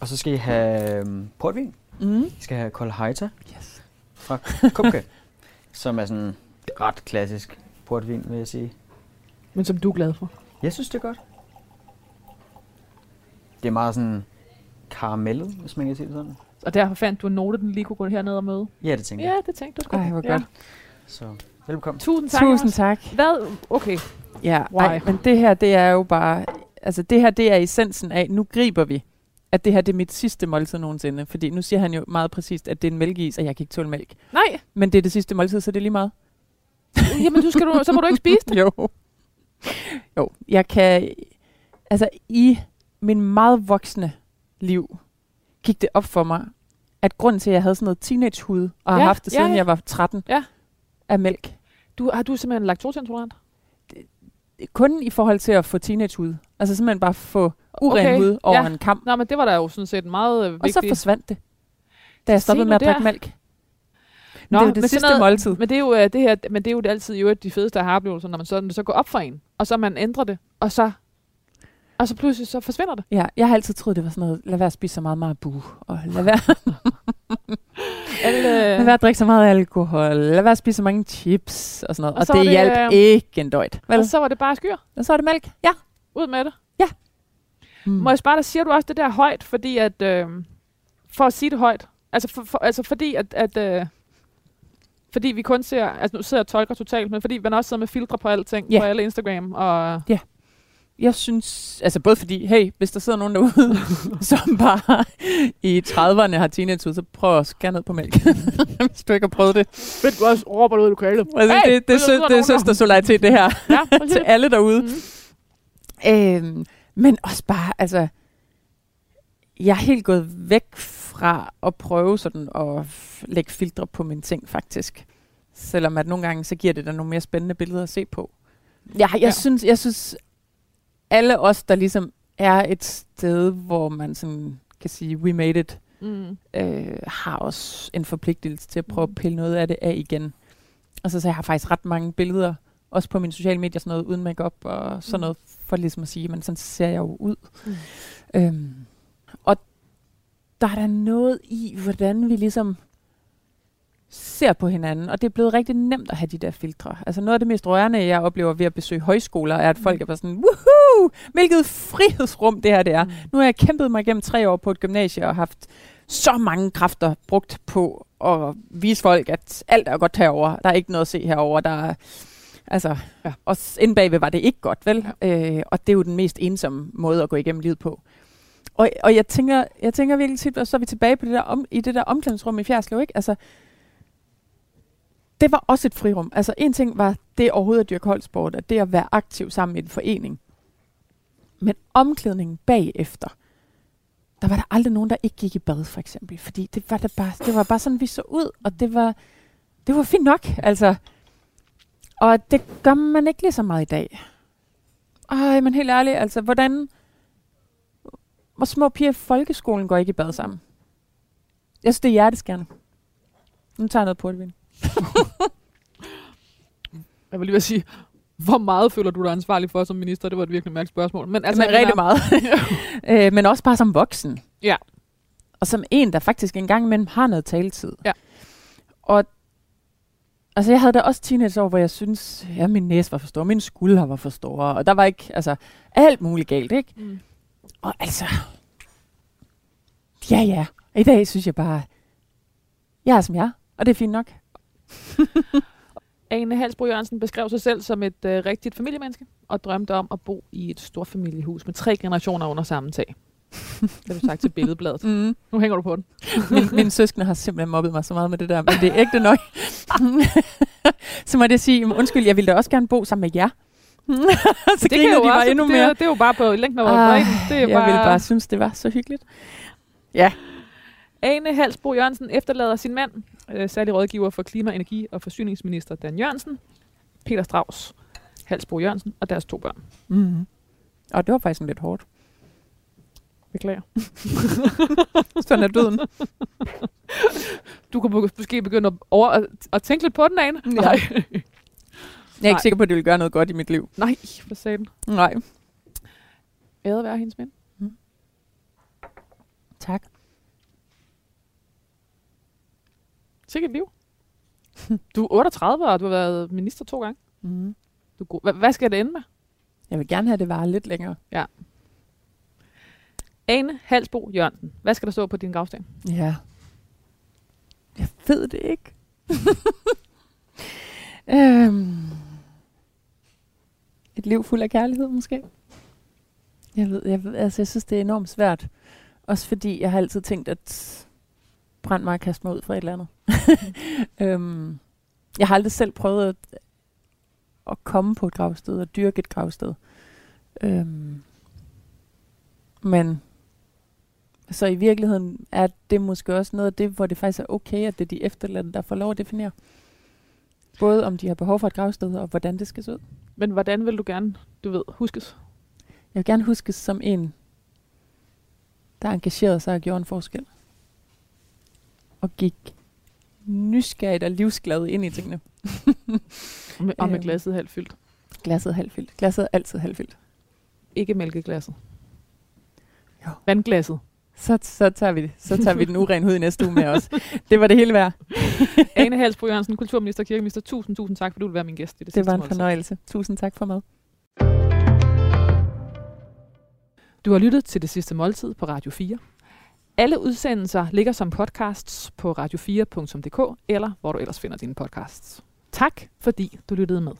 Og så skal I have øhm, portvin. Mm. I skal have Kolheita Yes. fra Kupke, som er sådan ret klassisk portvin, vil jeg sige. Men som du er glad for. Jeg synes, det er godt. Det er meget sådan karamellet, hvis man kan sige det sådan. Og derfor fandt du en note, den lige kunne gå herned og møde. Ja, det tænker jeg. Ja, det tænkte du sgu. Ej, hvor ja. godt. Så velkommen. Tusind tak. Tusind tak. Hvad? Okay. Ja, Why? ej, men det her, det er jo bare... Altså, det her, det er essensen af, nu griber vi, at det her, det er mit sidste måltid nogensinde. Fordi nu siger han jo meget præcist, at det er en mælkeis, og jeg kan ikke tåle mælk. Nej. Men det er det sidste måltid, så det er lige meget. Jamen, du skal du, så må du ikke spise det. Jo. Jo, jeg kan... Altså, i min meget voksne liv gik det op for mig, at grunden til, at jeg havde sådan noget teenagehud, og har Ja, haft det ja, siden ja. jeg var 13, Ja. er mælk. Du, har du simpelthen laktoseintolerant? Kun i forhold til at få teenagehud. Altså simpelthen bare få uren Okay, hud over ja. en kamp. Nå, men det var da jo sådan set meget øh, Og så vigtigt. forsvandt det, da jeg stoppede med at drikke mælk. Nå, det er det men sidste sådan noget- måltid. Men det er jo, øh, det her, men det er jo altid jo de fedeste aha-oplevelser, når man så, når det så går op for en, og så man ændrer det, og så, og så pludselig så forsvinder det. Ja, jeg har altid troet, det var sådan noget, lad være at spise så meget marabu, og lad være, Alle, lad være at drikke så meget alkohol, lad være at spise så mange chips og sådan noget. Og Og, var det det, hjalp øh, ikke en døjt. Vel? og så var det bare skyr. Og så er det mælk. Ja. Ud med det. Mm. Må jeg spørge dig, siger du også det der højt, fordi at, øh, for at sige det højt, altså, for, for, altså fordi at, at øh, fordi vi kun ser, altså nu sidder jeg og tolker totalt, men fordi man også sidder med filtre på alting, Ja. på alle Instagram, og Jeg synes, altså både fordi, hey, hvis der sidder nogen derude, som bare i 30'erne har teenage ud, så prøv at skære ned på mælk, hvis du ikke har prøvet det. fedt, du også råber ud i lokalet. Altså, Hey, det, det, er sø- det er nogen søster solidaritet, det her, Ja, til alle derude. Mhm. Øhm, men også bare, altså, jeg er helt gået væk fra at prøve sådan at lægge filtre på mine ting, faktisk. Selvom at nogle gange, så giver det da nogle mere spændende billeder at se på. Ja, jeg, ja. Synes, jeg synes, alle os, der ligesom er et sted, hvor man sådan kan sige, we made it, Mm. øh, har også en forpligtelse til at prøve Mm. at pille noget af det af igen. Og så, så jeg har faktisk ret mange billeder, også på mine sociale medier, sådan noget uden makeup og sådan Mm. noget, for ligesom at sige, men sådan ser jeg jo ud. Mm. Øhm, og der er der noget i, hvordan vi ligesom ser på hinanden, og det er blevet rigtig nemt at have de der filtre. Altså noget af det mest rørende, jeg oplever ved at besøge højskoler, er, at folk er bare sådan, woohoo, hvilket frihedsrum det her det er. Mm. Nu har jeg kæmpet mig igennem tre år på et gymnasie og haft så mange kræfter brugt på at vise folk, at alt er godt herover. Der er ikke noget at se herover. Der er, altså, Ja. og inde bagved var det ikke godt, vel? Ja. Øh, og det er jo den mest ensomme måde at gå igennem livet på. Og, og jeg tænker, jeg tænker virkelig tit, så er vi tilbage på det der om, i det der omklædningsrum i Fjerslev, ikke? Altså, det var også et frirum. Altså en ting var det overhovedet at dyrke holdsport, at det at være aktiv sammen i en forening. Men omklædningen bagefter, der var der aldrig nogen, der ikke gik i bad, for eksempel. Fordi det var, der bare, det var bare sådan, vi så ud, og det var, det var fint nok. Altså. Og det gør man ikke lige så meget i dag. Ej, men helt ærligt, altså, hvordan... Hvor små piger i folkeskolen går ikke i bad sammen? Jeg synes, det er hjerteskærende. Nu tager jeg noget på det, Jeg vil lige sige, hvor meget føler du dig ansvarlig for som minister? Det var et virkelig mærkeligt spørgsmål. Men altså, men jeg rigtig meget. øh, men også bare som voksen. Ja. Og som en, der faktisk en gang imellem har noget taletid. Ja. Og altså, jeg havde da også teenageår, hvor jeg synes, ja, min næse var for stor, min skulder var for store, og der var ikke, altså, alt muligt galt, ikke? Mm. Og altså, ja, ja. I dag synes jeg bare, jeg er som jeg og det er fint nok. Ane Halsbro Jørgensen beskrev sig selv som et øh, rigtigt familiemenneske, og drømte om at bo i et stort familiehus med tre generationer under samme tag. Det har du sagt til billedbladet. Mm. Nu hænger du på den. min, mine søskende har simpelthen mobbet mig så meget med det der, men det er ægte nok. så måtte jeg sige, "Jamen, undskyld, jeg ville da også gerne bo sammen med jer. så kan griner jo de bare endnu det, mere. Det er jo bare på længden over bredden. Det er jeg bare... ville bare synes, det var så hyggeligt. Ane Halsbro Jørgensen efterlader sin mand, øh, særlig rådgiver for klima-, energi- og forsyningsminister Dan Jørgensen, Peter Strauss, Halsbro Jørgensen og deres to børn. Mm-hmm. Og det var faktisk lidt hårdt. Beklager. Sådan er døden. Du kan må- måske begynde at, over, at, at tænke lidt på den, Ane. Ja. Nej. Jeg er ikke sikker på, at det ville gøre noget godt i mit liv. Nej, for satan. Nej. Æret være hendes mænd. Tak. Sikkert liv. Du er 38, og du har været minister to gange. Mm. Du er god. Hva- hvad skal det ende med? Jeg vil gerne have, det varer lidt længere. Ane Halsbo Jørgensen. Hvad skal der stå på din gravsten? Ja. Jeg ved det ikke. øhm. Et liv fuld af kærlighed, måske. Jeg ved, jeg ved, altså jeg synes, det er enormt svært. Også fordi jeg har altid tænkt, at brænd mig og kast mig ud fra et eller andet. øhm, jeg har aldrig selv prøvet at, at komme på et gravsted og dyrke et gravsted. Øhm, men så i virkeligheden er det måske også noget af det, hvor det faktisk er okay, at det er de efterladte, der får lov at definere. Både om de har behov for et gravsted, og hvordan det skal se ud. Men hvordan vil du gerne, du ved, huskes? Jeg vil gerne huskes som en, der engagerede sig og gjorde en forskel. Og gik nysgerrigt og livsglad ind i tingene. Og med, og med Øhm. glasset halvt fyldt. Glasset er halvfyldt. Glasset er altid halvfyldt. Ikke mælkeglasset. Jo. Vandglasset. Så, så, tager vi det. så tager vi den uren hud i næste uge med os. Det var det hele værd. Ane Halsbro Jørgensen, kulturminister og kirkeminister. Tusind, tusind tak, for du vil være min gæst i det, Det sidste var en måltid. fornøjelse. Tusind tak for mad. Du har lyttet til Det Sidste Måltid på Radio 4. Alle udsendelser ligger som podcasts på radio4.dk, eller hvor du ellers finder dine podcasts. Tak, fordi du lyttede med.